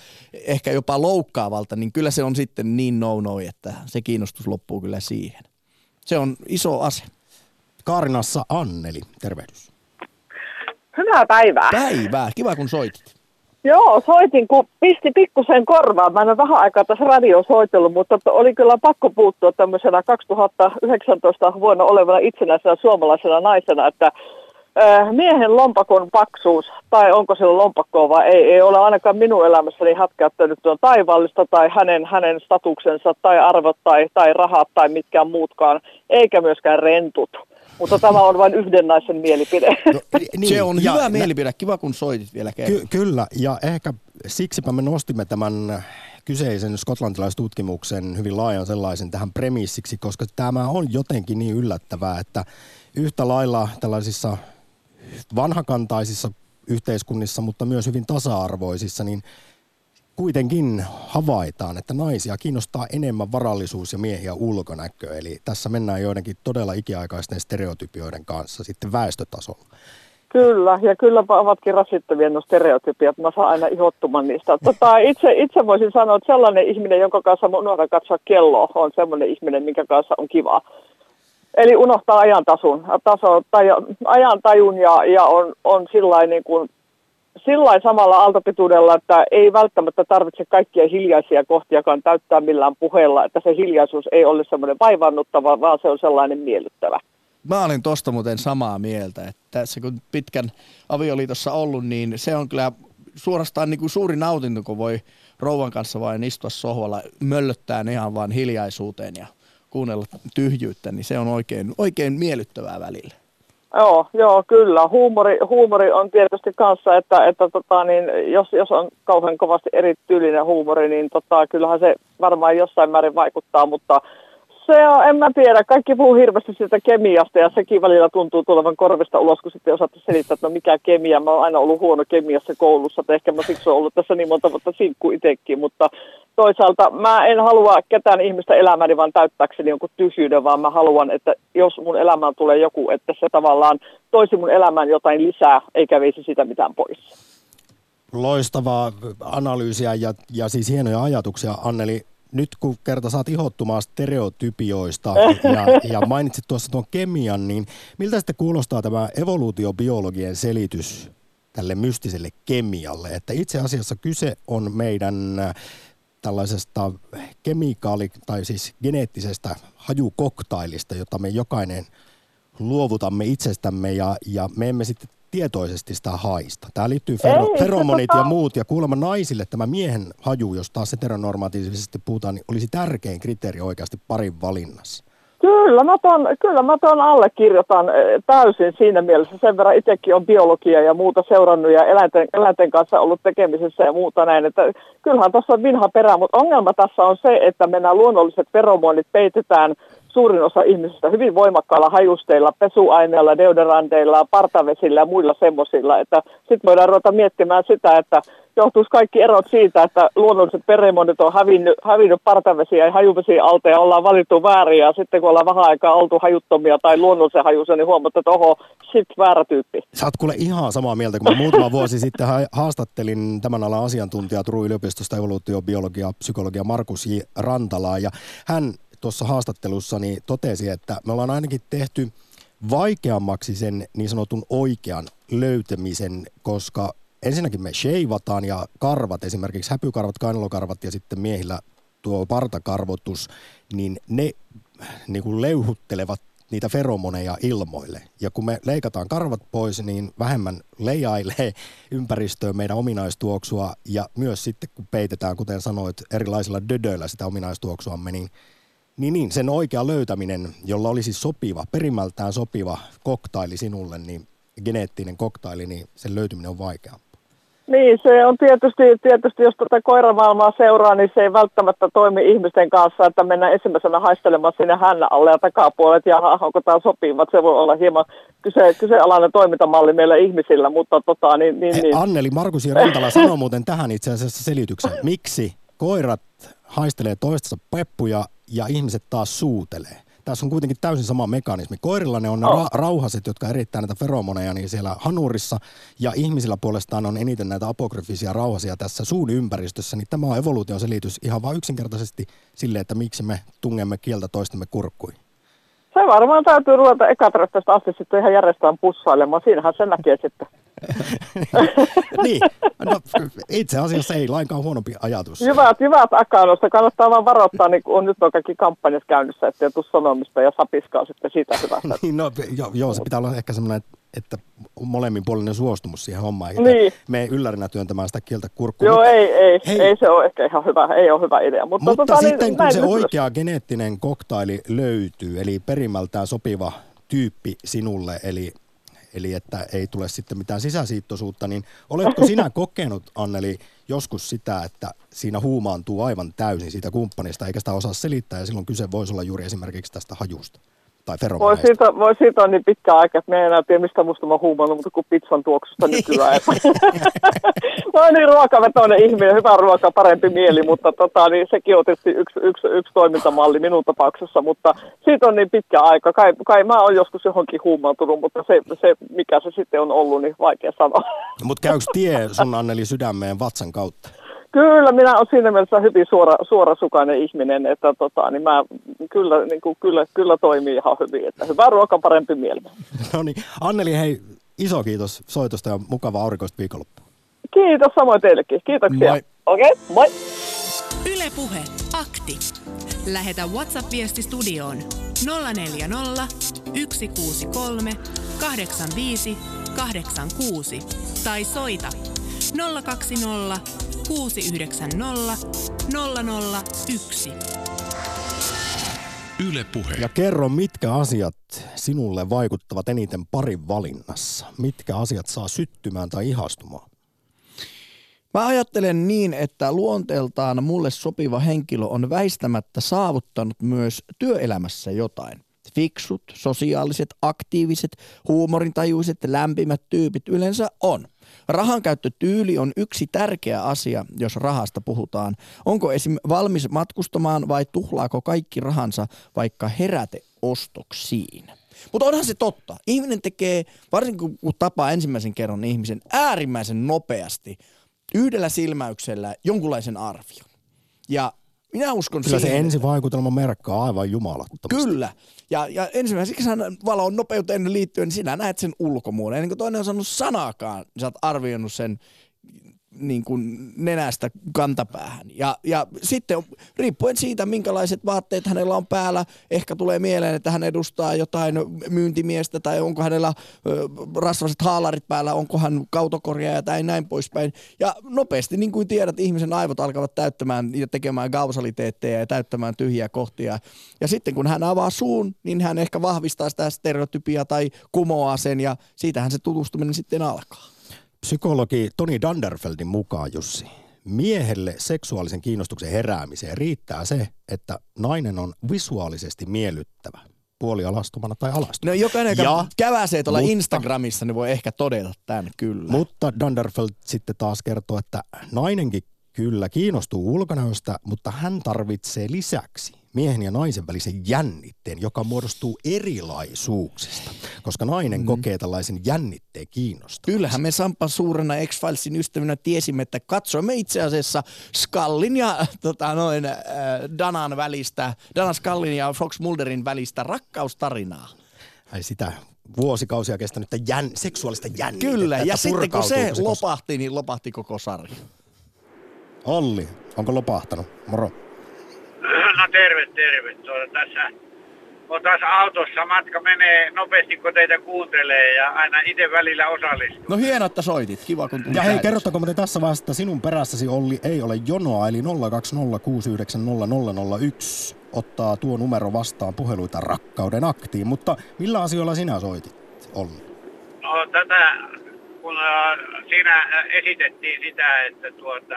ehkä jopa loukkaavalta, niin kyllä se on sitten niin no-no, että se kiinnostus loppuu kyllä siihen. Se on iso ase. Kaarinassa Anneli, tervehdys. Hyvää päivää. Päivää, kiva kun soitit. Joo, soitin, kun pisti pikkusen korvaan. Mä en ole vähän aikaa tässä radio soitellut, mutta oli kyllä pakko puuttua tämmöisenä 2019 vuonna olevana itsenäisenä suomalaisena naisena, että miehen lompakon paksuus, tai onko sillä lompakkoa vai ei, ei ole ainakaan minun elämässäni hätkäyttänyt tuon taivaallista tai hänen, hänen statuksensa tai arvot tai, tai rahat tai mitkään muutkaan, eikä myöskään rentut. Mutta tämä on vain yhden naisen mielipide. No, se on ja hyvä nä- mielipide. Kiva kun soitit vielä kerran. Ky- kyllä, ja ehkä siksipä me nostimme tämän kyseisen skotlantilaistutkimuksen hyvin laajan sellaisen tähän premissiksi, koska tämä on jotenkin niin yllättävää, että yhtä lailla tällaisissa vanhakantaisissa yhteiskunnissa, mutta myös hyvin tasa-arvoisissa, niin kuitenkin havaitaan, että naisia kiinnostaa enemmän varallisuus ja miehiä ulkonäkö. Eli tässä mennään joidenkin todella ikiaikaisten stereotypioiden kanssa sitten väestötasolla. Kyllä, ja kyllä ovatkin rasittavia nuo stereotypiat. Mä saan aina ihottuman niistä. Tota, itse, itse voisin sanoa, että sellainen ihminen, jonka kanssa mä unohdan katsoa kelloa, on sellainen ihminen, minkä kanssa on kiva. Eli unohtaa ajantasun, taso, tai, ajantajun ja, ja on, on sillä niin kuin samalla aaltopituudella, että ei välttämättä tarvitse kaikkia hiljaisia kohtiakaan täyttää millään puheella, että se hiljaisuus ei ole semmoinen vaivannuttava, vaan se on sellainen miellyttävä. Mä olin tosta muuten samaa mieltä, että tässä kun pitkän avioliitossa ollut, niin se on kyllä suorastaan niin kuin suuri nautinto, kun voi rouvan kanssa vain istua sohvalla, möllöttää ihan vaan hiljaisuuteen ja kuunnella tyhjyyttä, niin se on oikein, oikein miellyttävää välillä. Joo, joo, kyllä. Huumori, huumori on tietysti kanssa, että, että tota, niin, jos, jos on kauhean kovasti erityylinen huumori, niin tota, kyllähän se varmaan jossain määrin vaikuttaa, mutta se on, en mä tiedä, kaikki puhuu hirveästi siitä kemiasta ja sekin välillä tuntuu tulevan korvista ulos, kun sitten osaatte selittää, että no mikä kemia. Mä oon aina ollut huono kemiassa koulussa, että ehkä mä siksi ollut tässä niin monta vuotta sinkku itsekin, mutta toisaalta mä en halua ketään ihmistä elämäni vaan täyttääkseni jonkun tyhjyyden, vaan mä haluan, että jos mun elämään tulee joku, että se tavallaan toisi mun elämään jotain lisää, eikä veisi sitä mitään pois. Loistavaa analyysiä ja, ja siis hienoja ajatuksia, Anneli. Nyt kun kerta saat ihottumaan stereotypioista ja, ja mainitsit tuossa tuon kemian, niin miltä sitten kuulostaa tämä evoluutiobiologien selitys tälle mystiselle kemialle? Että itse asiassa kyse on meidän äh, tällaisesta kemikaali- tai siis geneettisestä hajukoktailista, jota me jokainen luovutamme itsestämme ja, ja me emme sitten tietoisesti sitä haista. Tämä liittyy fero, Ei, feromonit tota- ja muut, ja kuulemma naisille tämä miehen haju, jos taas heteronormatiivisesti puhutaan, niin olisi tärkein kriteeri oikeasti parin valinnassa. Kyllä mä, ton, kyllä mä ton allekirjoitan eh, täysin siinä mielessä. Sen verran itsekin on biologia ja muuta seurannut ja eläinten, eläinten kanssa ollut tekemisessä ja muuta näin. Että kyllähän tuossa on vinha perä, mutta ongelma tässä on se, että me nämä luonnolliset feromonit peitetään suurin osa ihmisistä hyvin voimakkailla hajusteilla, pesuaineilla, deodoranteilla, partavesillä ja muilla semmoisilla. Että sitten voidaan ruveta miettimään sitä, että johtuisi kaikki erot siitä, että luonnolliset peremonit on hävinnyt, hävinnyt partavesiä ja hajuvesiä alta ja ollaan valittu väärin ja sitten kun ollaan vähän aikaa oltu hajuttomia tai luonnollisen hajuisia, niin huomataan, että oho, sit väärä tyyppi. Sä oot kuule ihan samaa mieltä, kun mä muutama vuosi sitten ha- haastattelin tämän alan asiantuntijaa Turun yliopistosta evoluutiobiologia psykologia Markus J. Rantalaa ja hän tuossa haastattelussa niin totesi, että me ollaan ainakin tehty vaikeammaksi sen niin sanotun oikean löytämisen, koska ensinnäkin me sheivataan ja karvat, esimerkiksi häpykarvat, kainalokarvat ja sitten miehillä tuo partakarvotus, niin ne niin kuin leuhuttelevat niitä feromoneja ilmoille. Ja kun me leikataan karvat pois, niin vähemmän leijailee ympäristöön meidän ominaistuoksua ja myös sitten kun peitetään, kuten sanoit, erilaisilla dödöillä sitä ominaistuoksuamme, niin niin, niin, sen oikea löytäminen, jolla olisi sopiva, perimältään sopiva koktaili sinulle, niin geneettinen koktaili, niin sen löytyminen on vaikeaa. Niin, se on tietysti, tietysti jos tätä koiramaailmaa seuraa, niin se ei välttämättä toimi ihmisten kanssa, että mennään ensimmäisenä haistelemaan sinne hännän alle ja takapuolet ja onko tämä sopivat. Se voi olla hieman kyse, kyseenalainen toimintamalli meillä ihmisillä, mutta tota, niin, niin, He, niin. Anneli Markus ja Rantala sanoo muuten tähän itse asiassa selityksen. Miksi koirat haistelee toistensa peppuja ja ihmiset taas suutelee? Tässä on kuitenkin täysin sama mekanismi. Koirilla ne on ne Oh. ra- rauhaset, jotka erittää näitä feromoneja niin siellä hanurissa, ja ihmisillä puolestaan on eniten näitä apokryfisia rauhasia tässä suun ympäristössä, niin tämä on evoluution selitys ihan vain yksinkertaisesti sille, että miksi me tungemme kieltä toistemme kurkkuihin. Se varmaan täytyy ruveta ekatreffasta asti sitten ihan järjestään pussailemaan. Siinähän se näkee sitten. niin, no, itse asiassa ei lainkaan huonompi ajatus. Jyvät, jyvät akanoista. Kannattaa vaan varoittaa, niin kun on nyt on kaikki kampanjat käynnissä, ettei tule sanomista ja sapiskaa sitten siitä hyvästä. Niin, no, joo, joo, se pitää olla ehkä semmoinen, että molemminpuolinen suostumus siihen hommaan. Niin. Me ei yllärinä työntämään sitä kieltä kurkkuun. Joo, Mut- ei, ei, Hei. ei se ole ehkä ihan hyvä, ei ole hyvä idea. Mutta, Mutta tota, sitten niin, kun se oikea geneettinen koktaili löytyy, eli perimältään sopiva tyyppi sinulle, eli, eli että ei tule sitten mitään sisäsiittoisuutta, niin oletko sinä kokenut, Anneli, joskus sitä, että siinä huumaantuu aivan täysin siitä kumppanista, eikä sitä osaa selittää, ja silloin kyse voisi olla juuri esimerkiksi tästä hajusta tai Voi siitä, voi siitä on niin pitkä aika, että me ei enää tiedä, mistä musta mä huumannut, mutta kuin pizzan tuoksusta nykyään. Oon niin ruokavetoinen ihminen, hyvä ruoka, parempi mieli, mutta tota, niin sekin on tietysti yksi, yksi, yksi toimintamalli minun tapauksessa, mutta siitä on niin pitkä aika. Kai, kai mä oon joskus johonkin huumaantunut, mutta se, se, mikä se sitten on ollut, niin vaikea sanoa. Mutta käykö tie sun Anneli sydämeen vatsan kautta? Kyllä, minä olen siinä mielessä hyvin suora, suorasukainen ihminen, että tota, niin mä, kyllä, niin kuin, kyllä, kyllä toimii ihan hyvin, että hyvä ruoka, parempi mieli. No niin, Anneli, hei, iso kiitos soitosta ja mukavaa aurinkoista viikonloppua. Kiitos samoin teillekin. Kiitoksia. Moi. Okei, okay, moi. Ylepuhe akti. Lähetä WhatsApp-viesti studioon 040 163 85 86 tai soita 020 690 001. Yle Puhe. Ja kerro, mitkä asiat sinulle vaikuttavat eniten parin valinnassa? Mitkä asiat saa syttymään tai ihastumaan? Mä ajattelen niin, että luonteeltaan mulle sopiva henkilö on väistämättä saavuttanut myös työelämässä jotain. Fiksut, sosiaaliset, aktiiviset, huumorintajuiset, lämpimät tyypit yleensä on. Rahankäyttötyyli on yksi tärkeä asia, jos rahasta puhutaan. Onko esim. valmis matkustamaan vai tuhlaako kaikki rahansa vaikka heräteostoksiin? Mutta onhan se totta. Ihminen tekee, varsinkin kun tapaa ensimmäisen kerran ihmisen, äärimmäisen nopeasti yhdellä silmäyksellä jonkunlaisen arvion. Ja minä uskon Kyllä se siihen, ensivaikutelma merkkaa aivan jumalattomasti. Kyllä. Ja, ja ensimmäiseksi hän valon nopeuteen liittyen, niin sinä näet sen ulkomuodon. Ennen kuin toinen on sanonut sanaakaan, niin sä oot arvioinut sen niin kuin nenästä kantapäähän. Ja, ja sitten riippuen siitä, minkälaiset vaatteet hänellä on päällä, ehkä tulee mieleen, että hän edustaa jotain myyntimiestä tai onko hänellä rasvaset haalarit päällä, onko hän kautokorjaaja tai näin poispäin. Ja nopeasti, niin kuin tiedät, ihmisen aivot alkavat täyttämään ja tekemään kausaliteetteja ja täyttämään tyhjiä kohtia. Ja sitten kun hän avaa suun, niin hän ehkä vahvistaa sitä stereotypia tai kumoaa sen ja siitähän se tutustuminen sitten alkaa. Psykologi Toni Danderfeldin mukaan, Jussi, miehelle seksuaalisen kiinnostuksen heräämiseen riittää se, että nainen on visuaalisesti miellyttävä. puoli alastomana tai alastomana. No jokainen, joka Ja- käväsee tuolla mutta- Instagramissa, niin voi ehkä todeta tämän kyllä. Mutta Dunderfeld sitten taas kertoo, että nainenkin kyllä kiinnostuu ulkonäöstä, mutta hän tarvitsee lisäksi miehen ja naisen välisen jännitteen, joka muodostuu erilaisuuksista, koska nainen mm. kokee tällaisen jännitteen kiinnostavan. Kyllähän me Sampa suurena X-Filesin ystävänä tiesimme, että katsoimme itse asiassa Skallin ja tota, noin, äh, Danan välistä, Dana Skallin ja Fox Mulderin välistä rakkaustarinaa. Ai sitä vuosikausia kestänyttä jän, seksuaalista jännitettä. Kyllä, ja sitten kun se lopahti, niin lopahti koko sarja. Olli, onko lopahtanut? Moro. No terve, terve. Tuota, tässä on taas autossa. Matka menee nopeasti, kun teitä kuuntelee ja aina itse välillä osallistuu. No hienoa, että soitit. Kiva, kun tuli Ja hei, kerrottako muuten tässä vaiheessa, että sinun perässäsi Olli ei ole jonoa, eli 020690001 ottaa tuo numero vastaan puheluita rakkauden aktiin. Mutta millä asioilla sinä soitit, Olli? No, tätä, kun äh, siinä äh, esitettiin sitä, että, tuota,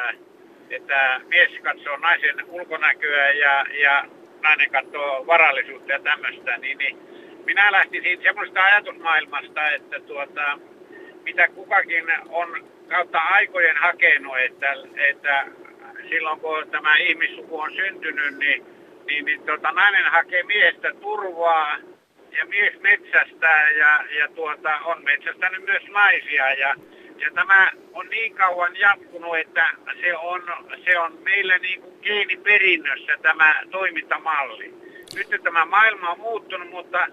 että mies katsoo naisen ulkonäköä ja, ja nainen katsoo varallisuutta ja tämmöistä, niin, niin minä lähtisin semmoista ajatusmaailmasta, että tuota, mitä kukakin on kautta aikojen hakenut, että, että silloin kun tämä ihmissuku on syntynyt, niin, niin, niin tota, nainen hakee miehestä turvaa ja mies metsästää ja, ja tuota, on metsästänyt myös naisia. Ja, ja tämä on niin kauan jatkunut, että se on, se on meillä niin kuin geeniperinnössä tämä toimintamalli. Nyt tämä maailma on muuttunut, mutta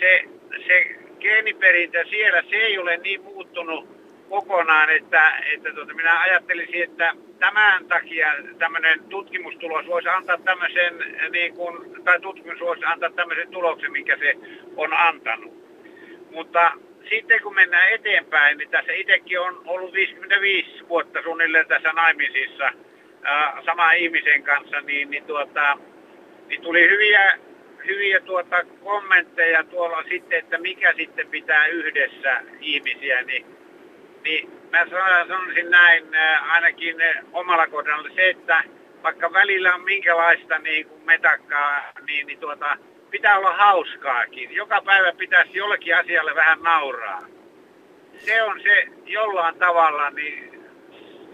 se, se geeniperintö siellä, se ei ole niin muuttunut kokonaan, että, että tuota, minä ajattelisin, että tämän takia tämmöinen tutkimustulos voisi antaa tämmöisen, niin kuin, tai tutkimus voisi antaa tämmöisen tuloksen, minkä se on antanut. Mutta sitten kun mennään eteenpäin, niin tässä itsekin on ollut 55 vuotta suunnilleen tässä naimisissa ää, saman ihmisen kanssa, niin, niin, tuota, niin tuli hyviä, hyviä tuota kommentteja tuolla sitten, että mikä sitten pitää yhdessä ihmisiä, niin niin mä sanoisin näin äh, ainakin äh, omalla kohdalla se, että vaikka välillä on minkälaista niin kuin metakkaa, niin, niin tuota, pitää olla hauskaakin. Joka päivä pitäisi jollekin asialle vähän nauraa. Se on se jollain tavalla, niin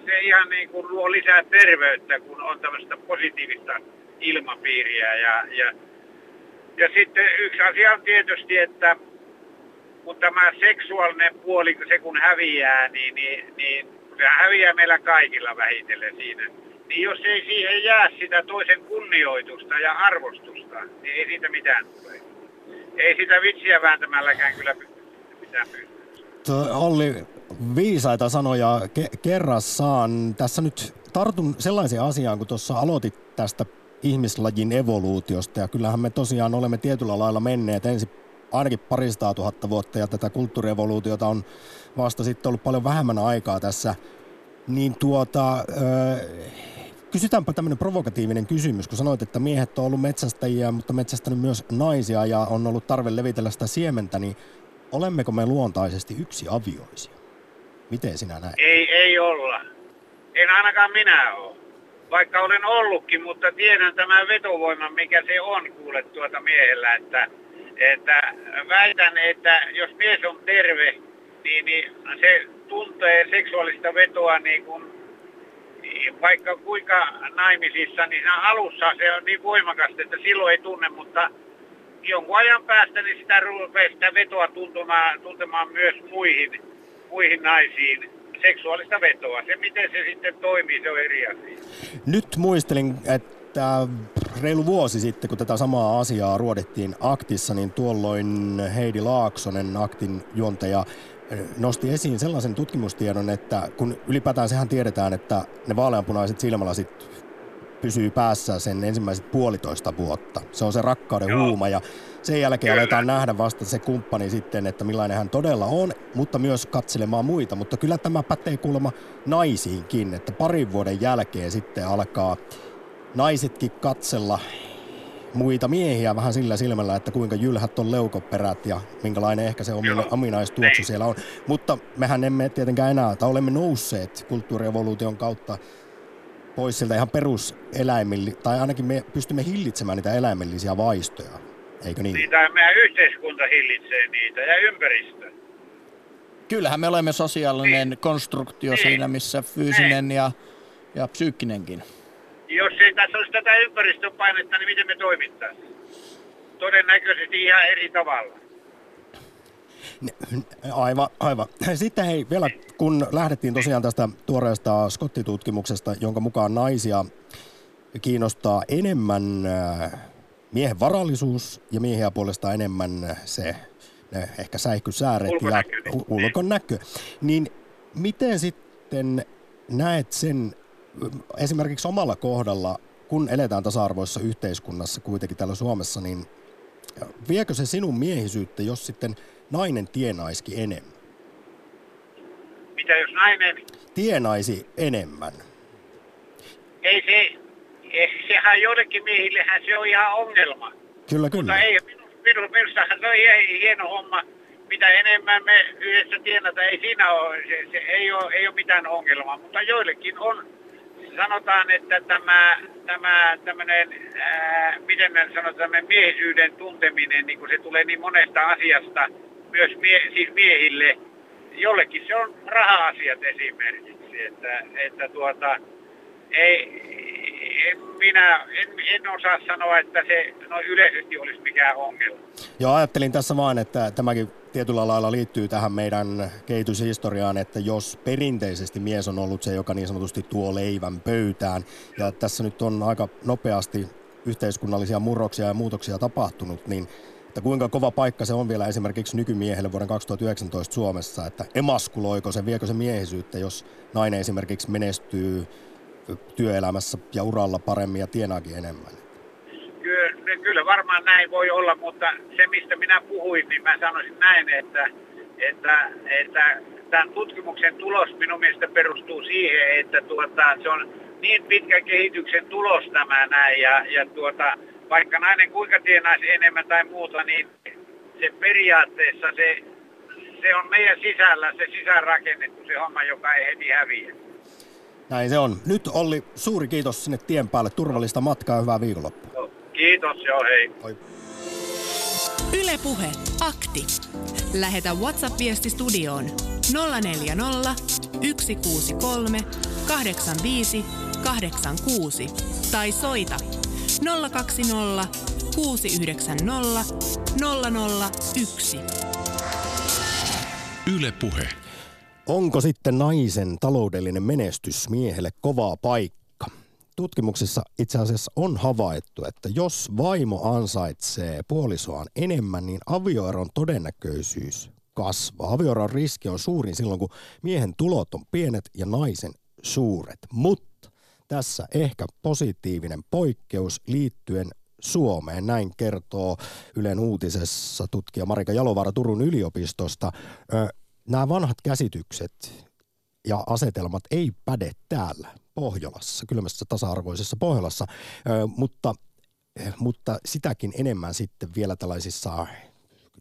se ihan niin kuin luo lisää terveyttä, kun on tämmöistä positiivista ilmapiiriä. Ja, ja, ja sitten yksi asia on tietysti, että kun tämä seksuaalinen puoli, se kun häviää, niin, niin, niin se häviää meillä kaikilla vähitellen siinä. Niin jos ei siihen jää sitä toisen kunnioitusta ja arvostusta, niin ei siitä mitään tule. Ei sitä vitsiä vääntämälläkään kyllä mitään pysty. Olli, viisaita sanoja ke- kerrassaan. Tässä nyt tartun sellaiseen asiaan, kun tuossa aloitit tästä ihmislajin evoluutiosta, ja kyllähän me tosiaan olemme tietyllä lailla menneet ensin ainakin paristaa tuhatta vuotta, ja tätä kulttuurievoluutiota on vasta sitten ollut paljon vähemmän aikaa tässä. Niin tuota, kysytäänpä tämmöinen provokatiivinen kysymys, kun sanoit, että miehet on ollut metsästäjiä, mutta metsästänyt myös naisia ja on ollut tarve levitellä sitä siementä, niin olemmeko me luontaisesti yksi avioisia? Miten sinä näet? Ei, ei olla. En ainakaan minä ole. Vaikka olen ollutkin, mutta tiedän tämän vetovoiman, mikä se on kuule tuota miehellä, että, että väitän, että jos mies on terve, niin, niin se tuntee seksuaalista vetoa niin kuin, vaikka kuinka naimisissa, niin siinä alussa se on niin voimakasta, että silloin ei tunne, mutta jonkun ajan päästä niin sitä rupeaa sitä vetoa tuntumaan, tuntemaan myös muihin, muihin naisiin seksuaalista vetoa. Se miten se sitten toimii, se on eri asia. Nyt muistelin, että reilu vuosi sitten, kun tätä samaa asiaa ruodettiin aktissa, niin tuolloin Heidi Laaksonen, aktin juontaja, nosti esiin sellaisen tutkimustiedon, että kun ylipäätään sehän tiedetään, että ne vaaleanpunaiset silmälasit pysyy päässä sen ensimmäiset puolitoista vuotta. Se on se rakkauden Joo. huuma ja sen jälkeen Kyllä. aletaan nähdä vasta se kumppani sitten, että millainen hän todella on, mutta myös katselemaan muita. Mutta kyllä tämä pätee kuulemma naisiinkin, että parin vuoden jälkeen sitten alkaa naisetkin katsella muita miehiä vähän sillä silmällä, että kuinka jylhät on leukoperät ja minkälainen ehkä se omina, ominaistuoksu Niin. siellä on. Mutta mehän emme tietenkään enää, tai olemme nousseet kulttuurievoluution kautta pois sieltä ihan peruseläimilli, tai ainakin me pystymme hillitsemään niitä eläimellisiä vaistoja eikö niin? Niitä meidän yhteiskunta hillitsee niitä ja ympäristö. Kyllähän me olemme sosiaalinen konstruktio Niin. siinä, missä fyysinen ja, ja psyykkinenkin. Jos ei tässä olisi tätä ympäristön painetta, niin miten me toimittaisiin? Todennäköisesti ihan eri tavalla. Aivan, aivan. Sitten hei, vielä kun lähdettiin tosiaan tästä tuoreesta skottitutkimuksesta, jonka mukaan naisia kiinnostaa enemmän äh, miehen varallisuus ja miehiä puolestaan enemmän se ne ehkä säihkysääret Ulkonäkö. ja ulkonäkö. Niin miten sitten näet sen esimerkiksi omalla kohdalla, kun eletään tasa-arvoisessa yhteiskunnassa kuitenkin täällä Suomessa, niin viekö se sinun miehisyyttä, jos sitten nainen tienaisikin enemmän? Mitä jos nainen, Tienaisi enemmän. ei se, eh, sehän joillekin miehillehän se on ihan ongelma. Kyllä, kyllä. Mutta ei, minu, minu, minustahan se on hie- hieno homma. Mitä enemmän me yhdessä tienata, ei siinä ole, se, se ei, ole, ei ole mitään ongelmaa. Mutta joillekin on, sanotaan, että tämä, tämä tämmöinen, ää, miten me sanotaan, tämmöinen miehisyyden tunteminen, niin kun se tulee niin monesta asiasta, myös mie, siis miehille, jollekin se on raha-asiat esimerkiksi, että, että tuota, ei, en minä en, en osaa sanoa, että se no yleisesti olisi mikään ongelma. Joo, ajattelin tässä vaan, että tämäkin tietyllä lailla liittyy tähän meidän kehityshistoriaan, että jos perinteisesti mies on ollut se, joka niin sanotusti tuo leivän pöytään, ja tässä nyt on aika nopeasti yhteiskunnallisia murroksia ja muutoksia tapahtunut, niin että kuinka kova paikka se on vielä esimerkiksi nykymiehelle vuoden 2019 Suomessa, että emaskuloiko se, viekö se miehisyyttä, jos nainen esimerkiksi menestyy työelämässä ja uralla paremmin ja tienaakin enemmän. Kyllä, kyllä varmaan näin voi olla, mutta se mistä minä puhuin, niin mä sanoisin näin, että, että, että tämän tutkimuksen tulos minun mielestä perustuu siihen, että tuota, se on niin pitkä kehityksen tulos tämä näin ja, ja tuota, vaikka nainen kuinka tienaisi enemmän tai muuta, niin se periaatteessa se, se on meidän sisällä se sisäänrakennettu se homma, joka ei heti häviä. Näin se on. Nyt Olli, suuri kiitos sinne tien päälle. Turvallista matkaa ja hyvää viikonloppua. Kiitos, joo hei. Oi. Ylepuhe akti. Lähetä WhatsApp-viesti studioon 040 163 85 86 tai soita 020 690 001. Yle Puhe. Onko sitten naisen taloudellinen menestys miehelle kovaa paikka? Tutkimuksissa itse asiassa on havaittu, että jos vaimo ansaitsee puolisoaan enemmän, niin avioeron todennäköisyys kasvaa. Avioeron riski on suurin silloin, kun miehen tulot on pienet ja naisen suuret. Mutta tässä ehkä positiivinen poikkeus liittyen Suomeen. Näin kertoo Ylen uutisessa tutkija Marika Jalovaara Turun yliopistosta. Nämä vanhat käsitykset ja asetelmat ei päde täällä Pohjolassa, kylmässä tasa-arvoisessa Pohjolassa, mutta, mutta sitäkin enemmän sitten vielä tällaisissa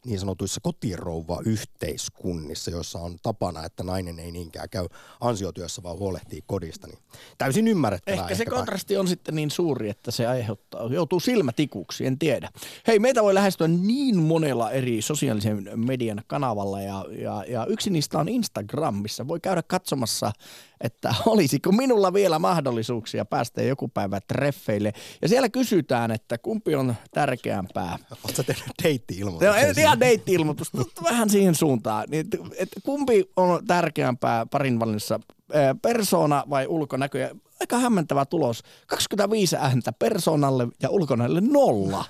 niin sanotuissa kotirouva-yhteiskunnissa, joissa on tapana, että nainen ei niinkään käy ansiotyössä, vaan huolehtii kodista. Niin täysin ymmärrettävää. Ehkä se kontrasti on sitten niin suuri, että se aiheuttaa, joutuu silmätikuksi, en tiedä. Hei, meitä voi lähestyä niin monella eri sosiaalisen median kanavalla ja, ja, ja yksi niistä on Instagram, missä voi käydä katsomassa, että olisiko minulla vielä mahdollisuuksia päästä joku päivä treffeille. Ja siellä kysytään, että kumpi on tärkeämpää. Oletko tehnyt ei sinne? ihan deitti-ilmoitus, mutta vähän siihen suuntaan. Niin, että, kumpi on tärkeämpää parin valinnassa, persona vai ulkonäkö? Ja aika hämmentävä tulos. 25 ääntä persoonalle ja ulkonäölle nolla.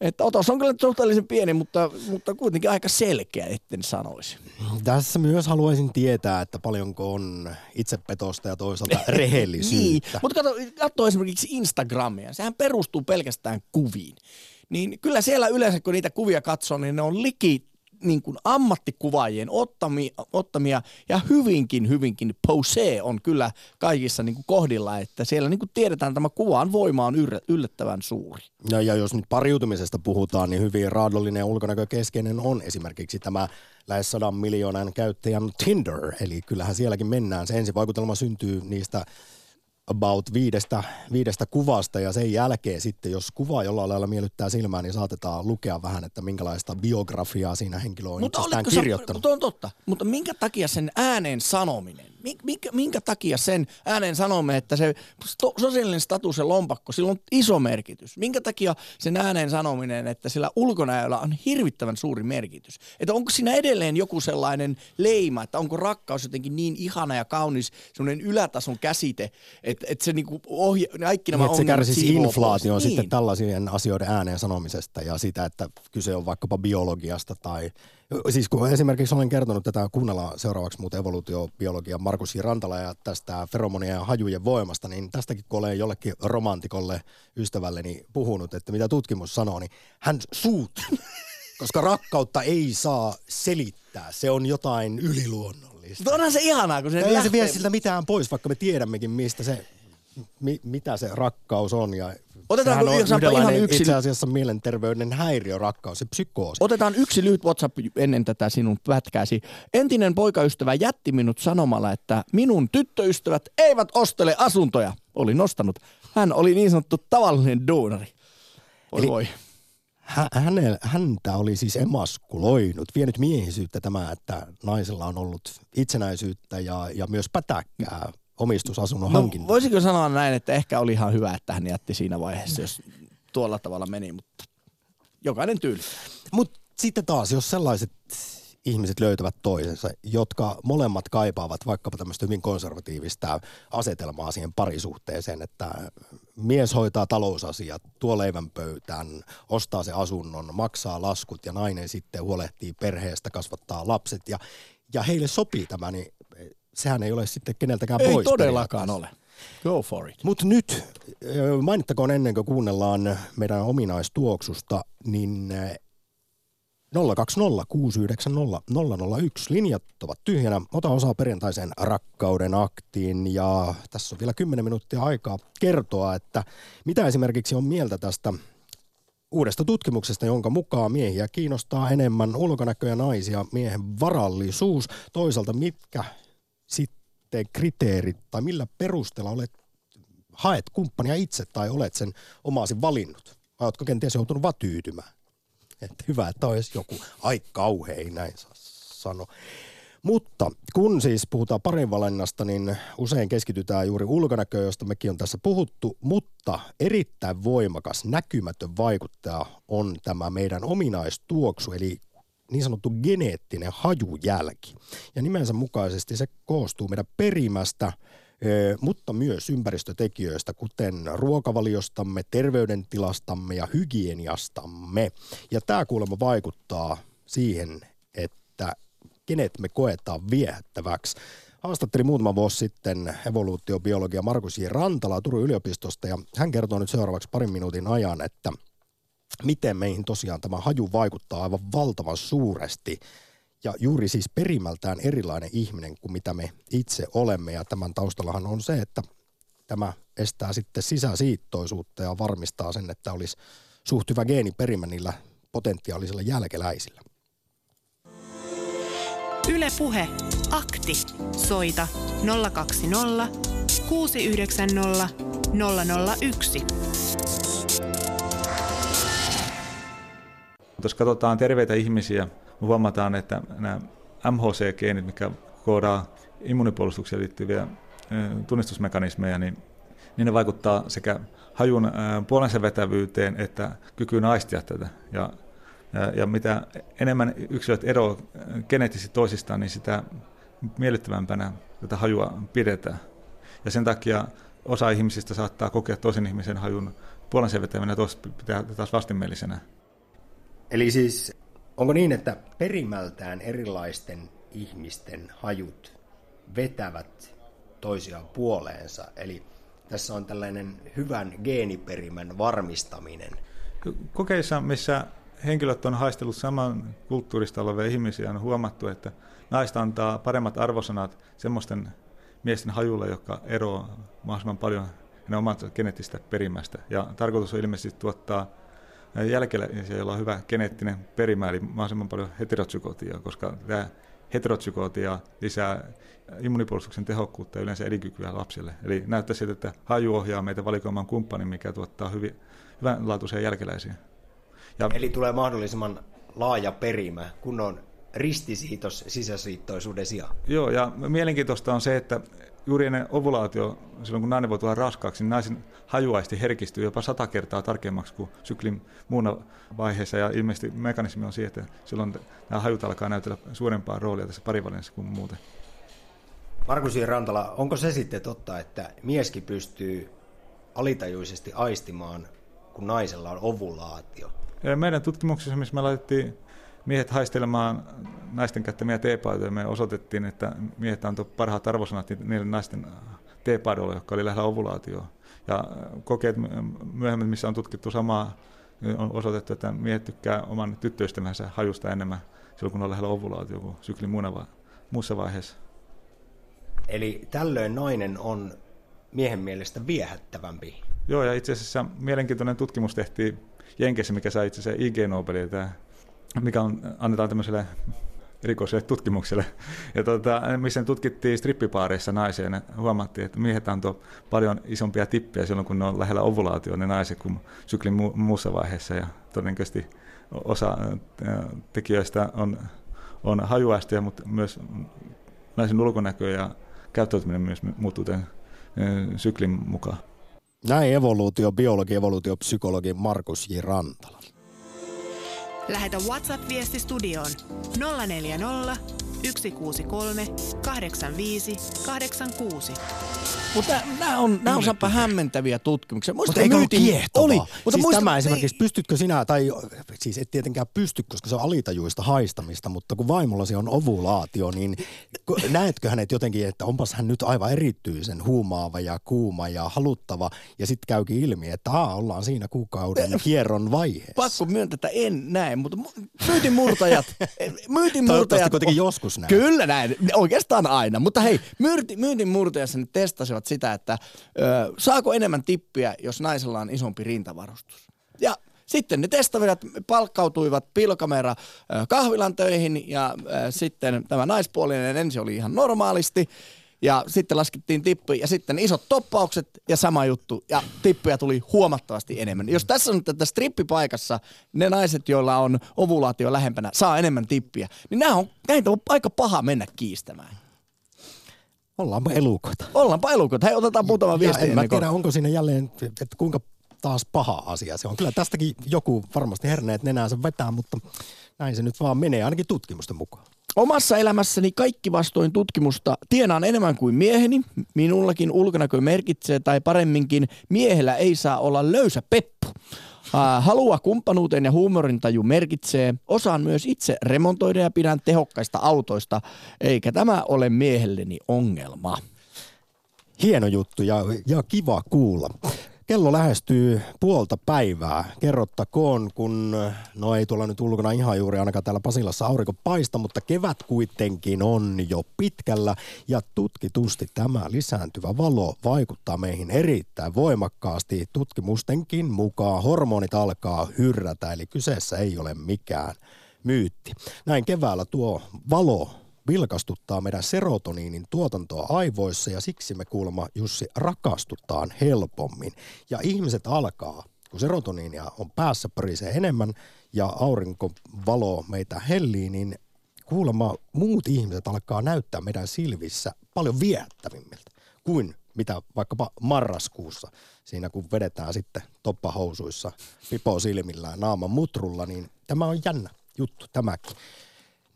Että otos on kyllä suhteellisen pieni, mutta, mutta kuitenkin aika selkeä, etten sanoisi. Tässä myös haluaisin tietää, että paljonko on itsepetosta ja toisaalta niin, rehellisyyttä. mutta kato, katso esimerkiksi Instagramia. Sehän perustuu pelkästään kuviin. Niin kyllä siellä yleensä, kun niitä kuvia katsoo, niin ne on liki niin kuin ammattikuvaajien ottamia, ottamia ja hyvinkin, hyvinkin pose on kyllä kaikissa niin kuin kohdilla, että siellä niin kuin tiedetään, tämä kuvan voima on yllättävän suuri. Ja, ja jos nyt pariutumisesta puhutaan, niin hyvin raadollinen ja ulkonäkökeskeinen on esimerkiksi tämä lähes sadan miljoonan käyttäjän Tinder. Eli kyllähän sielläkin mennään. Se ensivaikutelma syntyy niistä about viidestä, viidestä kuvasta ja sen jälkeen sitten, jos kuva jollain lailla miellyttää silmään, niin saatetaan lukea vähän, että minkälaista biografiaa siinä henkilö on Mutta, itsestään sä- kirjoittanut. mutta on totta. Mutta minkä takia sen ääneen sanominen, mi- minkä, minkä takia sen ääneen sanominen, että se sto, sosiaalinen status ja lompakko, sillä on iso merkitys. Minkä takia sen ääneen sanominen, että sillä ulkonäöllä on hirvittävän suuri merkitys. Että onko siinä edelleen joku sellainen leima, että onko rakkaus jotenkin niin ihana ja kaunis, semmoinen ylätason käsite, että, että se niinku ohja, kaikki nämä Niin, että se ongelmat kärsisi inflaatioon pois. sitten Niin. tällaisien asioiden ääneen sanomisesta ja sitä, että kyse on vaikkapa biologiasta tai Siis kun esimerkiksi olen kertonut tätä, kuunnella seuraavaksi muuten evoluutiobiologia Markus. Rantala ja tästä feromonien ja hajujen voimasta, niin tästäkin kun olen jollekin romantikolle ystävälleni puhunut, että mitä tutkimus sanoo, niin hän suut, koska rakkautta ei saa selittää, se on jotain yliluonnollista. Mutta onhan se ihanaa, kun se Ei se lähtee- vie siltä mitään pois, vaikka me tiedämmekin, mistä se, mi, mitä se rakkaus on. Ja Otetaanko sehän on ihan- yksi- itse asiassa mielenterveyden häiriö, rakkaus, se psykoosi. Otetaan yksi lyhyt WhatsApp ennen tätä sinun pätkääsi. Entinen poikaystävä jätti minut sanomalla, että minun tyttöystävät eivät ostele asuntoja. Oli nostanut. Hän oli niin sanottu tavallinen duunari. Voi Eli- voi. Hä, hänel, häntä oli siis emaskuloinut, vienyt miehisyyttä tämä, että naisella on ollut itsenäisyyttä ja, ja myös pätäkkää omistusasunnon No, hankinta. voisiko sanoa näin, että ehkä oli ihan hyvä, että hän jätti siinä vaiheessa, jos tuolla tavalla meni, mutta jokainen tyyli. Mutta sitten taas, jos sellaiset ihmiset löytävät toisensa, jotka molemmat kaipaavat vaikkapa tämmöistä hyvin konservatiivista asetelmaa siihen parisuhteeseen, että mies hoitaa talousasiat, tuo leivän pöytään, ostaa se asunnon, maksaa laskut ja nainen sitten huolehtii perheestä, kasvattaa lapset ja, ja heille sopii tämä, niin sehän ei ole sitten keneltäkään Ei pois. todellakaan periaatteessa. ole. Go for it. Mutta nyt mainittakoon ennen kuin kuunnellaan meidän ominaistuoksusta, niin ö, 020 690 001. Linjat ovat tyhjänä. Ota osaa perjantaisen rakkauden aktiin ja tässä on vielä 10 minuuttia aikaa kertoa, että mitä esimerkiksi on mieltä tästä uudesta tutkimuksesta, jonka mukaan miehiä kiinnostaa enemmän ulkonäkö ja naisia miehen varallisuus. Toisaalta mitkä sitten kriteerit tai millä perusteella olet haet kumppania itse tai olet sen omaasi valinnut? Vai oletko kenties joutunut vaan tyytymään? Että hyvä, että olisi joku. Ai kauhea, ei näin saa sanoa. Mutta kun siis puhutaan parinvalinnasta, niin usein keskitytään juuri ulkonäköön, josta mekin on tässä puhuttu, mutta erittäin voimakas, näkymätön vaikuttaja on tämä meidän ominaistuoksu, eli niin sanottu geneettinen hajujälki. Ja nimensä mukaisesti se koostuu meidän perimästä, mutta myös ympäristötekijöistä, kuten ruokavaliostamme, terveydentilastamme ja hygieniastamme. Ja tämä kuulemma vaikuttaa siihen, että kenet me koetaan viehättäväksi. Haastattelin muutama vuosi sitten evoluutiobiologia Markus J. Rantala Turun yliopistosta ja hän kertoo nyt seuraavaksi parin minuutin ajan, että miten meihin tosiaan tämä haju vaikuttaa aivan valtavan suuresti. Ja juuri siis perimältään erilainen ihminen kuin mitä me itse olemme. Ja tämän taustallahan on se, että tämä estää sitten sisäsiittoisuutta ja varmistaa sen, että olisi suht hyvä geeniperimä niillä potentiaalisilla jälkeläisillä. Yle Puhe. Akti. Soita 020 690 001. Jos katsotaan terveitä ihmisiä, huomataan, että nämä MHC-geenit, mikä koodaa immunipuolustukseen liittyviä tunnistusmekanismeja, niin, niin ne vaikuttaa sekä hajun puolensa vetävyyteen että kykyyn aistia tätä. Ja, ja, ja mitä enemmän yksilöt eroavat geneettisesti toisistaan, niin sitä miellyttävämpänä tätä hajua pidetään. Ja sen takia osa ihmisistä saattaa kokea toisen ihmisen hajun puolensa vetävänä ja toista pitää taas vastenmielisenä. Eli siis onko niin, että perimältään erilaisten ihmisten hajut vetävät toisiaan puoleensa? Eli tässä on tällainen hyvän geeniperimän varmistaminen. Kokeissa, missä henkilöt on haistellut saman kulttuurista olevia ihmisiä, on huomattu, että naista antaa paremmat arvosanat semmoisten miesten hajulle, jotka eroavat mahdollisimman paljon hänen omasta geneettistä perimästä. Ja tarkoitus on ilmeisesti tuottaa jälkeläisiä, joilla on hyvä geneettinen perimä, eli mahdollisimman paljon heterozygotia, koska tämä heterotsykootia, lisää immunipuolustuksen tehokkuutta ja yleensä elinkykyä lapsille. Eli näyttää siltä, että haju ohjaa meitä valikoimaan kumppanin, mikä tuottaa hyvin, hyvänlaatuisia jälkeläisiä. Ja Eli tulee mahdollisimman laaja perimä, kun on ristisiitos sisäsiittoisuuden sijaan. Joo, ja mielenkiintoista on se, että juuri ennen ovulaatio, silloin kun nainen voi tulla raskaaksi, niin naisen hajuaisti herkistyy jopa sata kertaa tarkemmaksi kuin syklin muuna vaiheessa. Ja ilmeisesti mekanismi on siihen, että silloin nämä hajut alkaa näytellä suurempaa roolia tässä parivälissä kuin muuten. Markus. Rantala, onko se sitten totta, että mieskin pystyy alitajuisesti aistimaan, kun naisella on ovulaatio? Meidän tutkimuksessa, missä me laitettiin miehet haistelemaan naisten käyttämiä teepaitoja, me osoitettiin, että miehet antoi parhaat arvosanat niille naisten teepaidoille, jotka oli lähellä ovulaatioa. Ja kokeet myöhemmin, missä on tutkittu samaa, on osoitettu, että miehet tykkää oman tyttöystävänsä hajusta enemmän silloin, kun on lähellä ovulaatio kuin syklin muussa vaiheessa. Eli tällöin nainen on miehen mielestä viehättävämpi. Joo, ja itse asiassa mielenkiintoinen tutkimus tehtiin Jenkeissä, mikä sai itse asiassa IG Nobelia, tämä, mikä on, annetaan tämmöiselle erikoiselle tutkimukselle, ja tuota, missä tutkittiin strippipaareissa naisia, ja huomattiin, että miehet antoi paljon isompia tippejä silloin, kun ne on lähellä ovulaatioon ne naiset kuin syklin mu- muussa vaiheessa, ja todennäköisesti osa tekijöistä on, on hajuaistia, mutta myös naisen ulkonäkö ja käyttäytyminen myös muuttuu tämän syklin mukaan. Näin evoluutiobiologi, evoluutiopsykologi Markus J. Rantala. Lähetä WhatsApp-viesti studioon 040 163 85 86. Mutta nämä on, nää on Sampa hämmentäviä tutkimuksia. Mutta eikö ollut kiehtovaa? Oli. Mutta siis muista, tämä esimerkiksi, pystytkö sinä, tai siis et tietenkään pysty, koska se on alitajuista haistamista, mutta kun vaimollasi on ovulaatio, niin näetkö hänet jotenkin, että onpas hän nyt aivan erityisen huumaava ja kuuma ja haluttava, ja sitten käykin ilmi, että aa, ollaan siinä kuukauden kierron vaiheessa. Pakko myöntää, että en näe, mutta myytin murtajat, myytin murtajat. kuitenkin joskus näin. Kyllä näin, oikeastaan aina. Mutta hei, myyntin murtajassa ne testasivat sitä, että ö, saako enemmän tippiä, jos naisella on isompi rintavarustus. Ja sitten ne testaajat palkkautuivat pilkamera kahvilan töihin ja sitten tämä naispuolinen ensin oli ihan normaalisti ja sitten laskettiin tippi ja sitten isot toppaukset ja sama juttu ja tippuja tuli huomattavasti enemmän. Jos tässä on tätä strippipaikassa ne naiset, joilla on ovulaatio lähempänä, saa enemmän tippiä, niin nämä on, näitä on aika paha mennä kiistämään. Ollaanpa elukoita. Ollaanpa elukoita. Hei, otetaan muutama viesti. En mä tiedä, onko siinä jälleen, että kuinka taas paha asia se on. Kyllä tästäkin joku varmasti herneet nenäänsä vetää, mutta näin se nyt vaan menee, ainakin tutkimusten mukaan. Omassa elämässäni kaikki vastoin tutkimusta tienaan enemmän kuin mieheni. Minullakin ulkonäkö merkitsee, tai paremminkin miehellä ei saa olla löysä peppu. Halua kumppanuuteen ja huumorintaju merkitsee. Osaan myös itse remontoida ja pidän tehokkaista autoista, eikä tämä ole miehelleni ongelma. Hieno juttu ja, ja kiva kuulla. Kello lähestyy puolta päivää. Kerrottakoon, kun no ei tuolla nyt ulkona ihan juuri ainakaan täällä Pasilassa aurinko paista, mutta kevät kuitenkin on jo pitkällä ja tutkitusti tämä lisääntyvä valo vaikuttaa meihin erittäin voimakkaasti. Tutkimustenkin mukaan hormonit alkaa hyrrätä, eli kyseessä ei ole mikään myytti. Näin keväällä tuo valo vilkastuttaa meidän serotoniinin tuotantoa aivoissa ja siksi me kuulemma Jussi rakastutaan helpommin. Ja ihmiset alkaa, kun serotoniinia on päässä pörisee enemmän ja aurinkovalo meitä hellii, niin kuulemma muut ihmiset alkaa näyttää meidän silvissä paljon viehättävimmiltä kuin mitä vaikkapa marraskuussa, siinä kun vedetään sitten toppahousuissa, pipo silmillään, naaman mutrulla, niin tämä on jännä juttu tämäkin.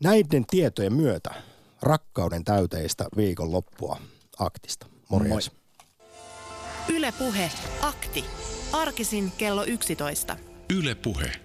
Näiden tietojen myötä rakkauden täyteistä viikonloppua aktista. Morjens. Yle Puhe, akti. Arkisin kello 11. Yle Puhe.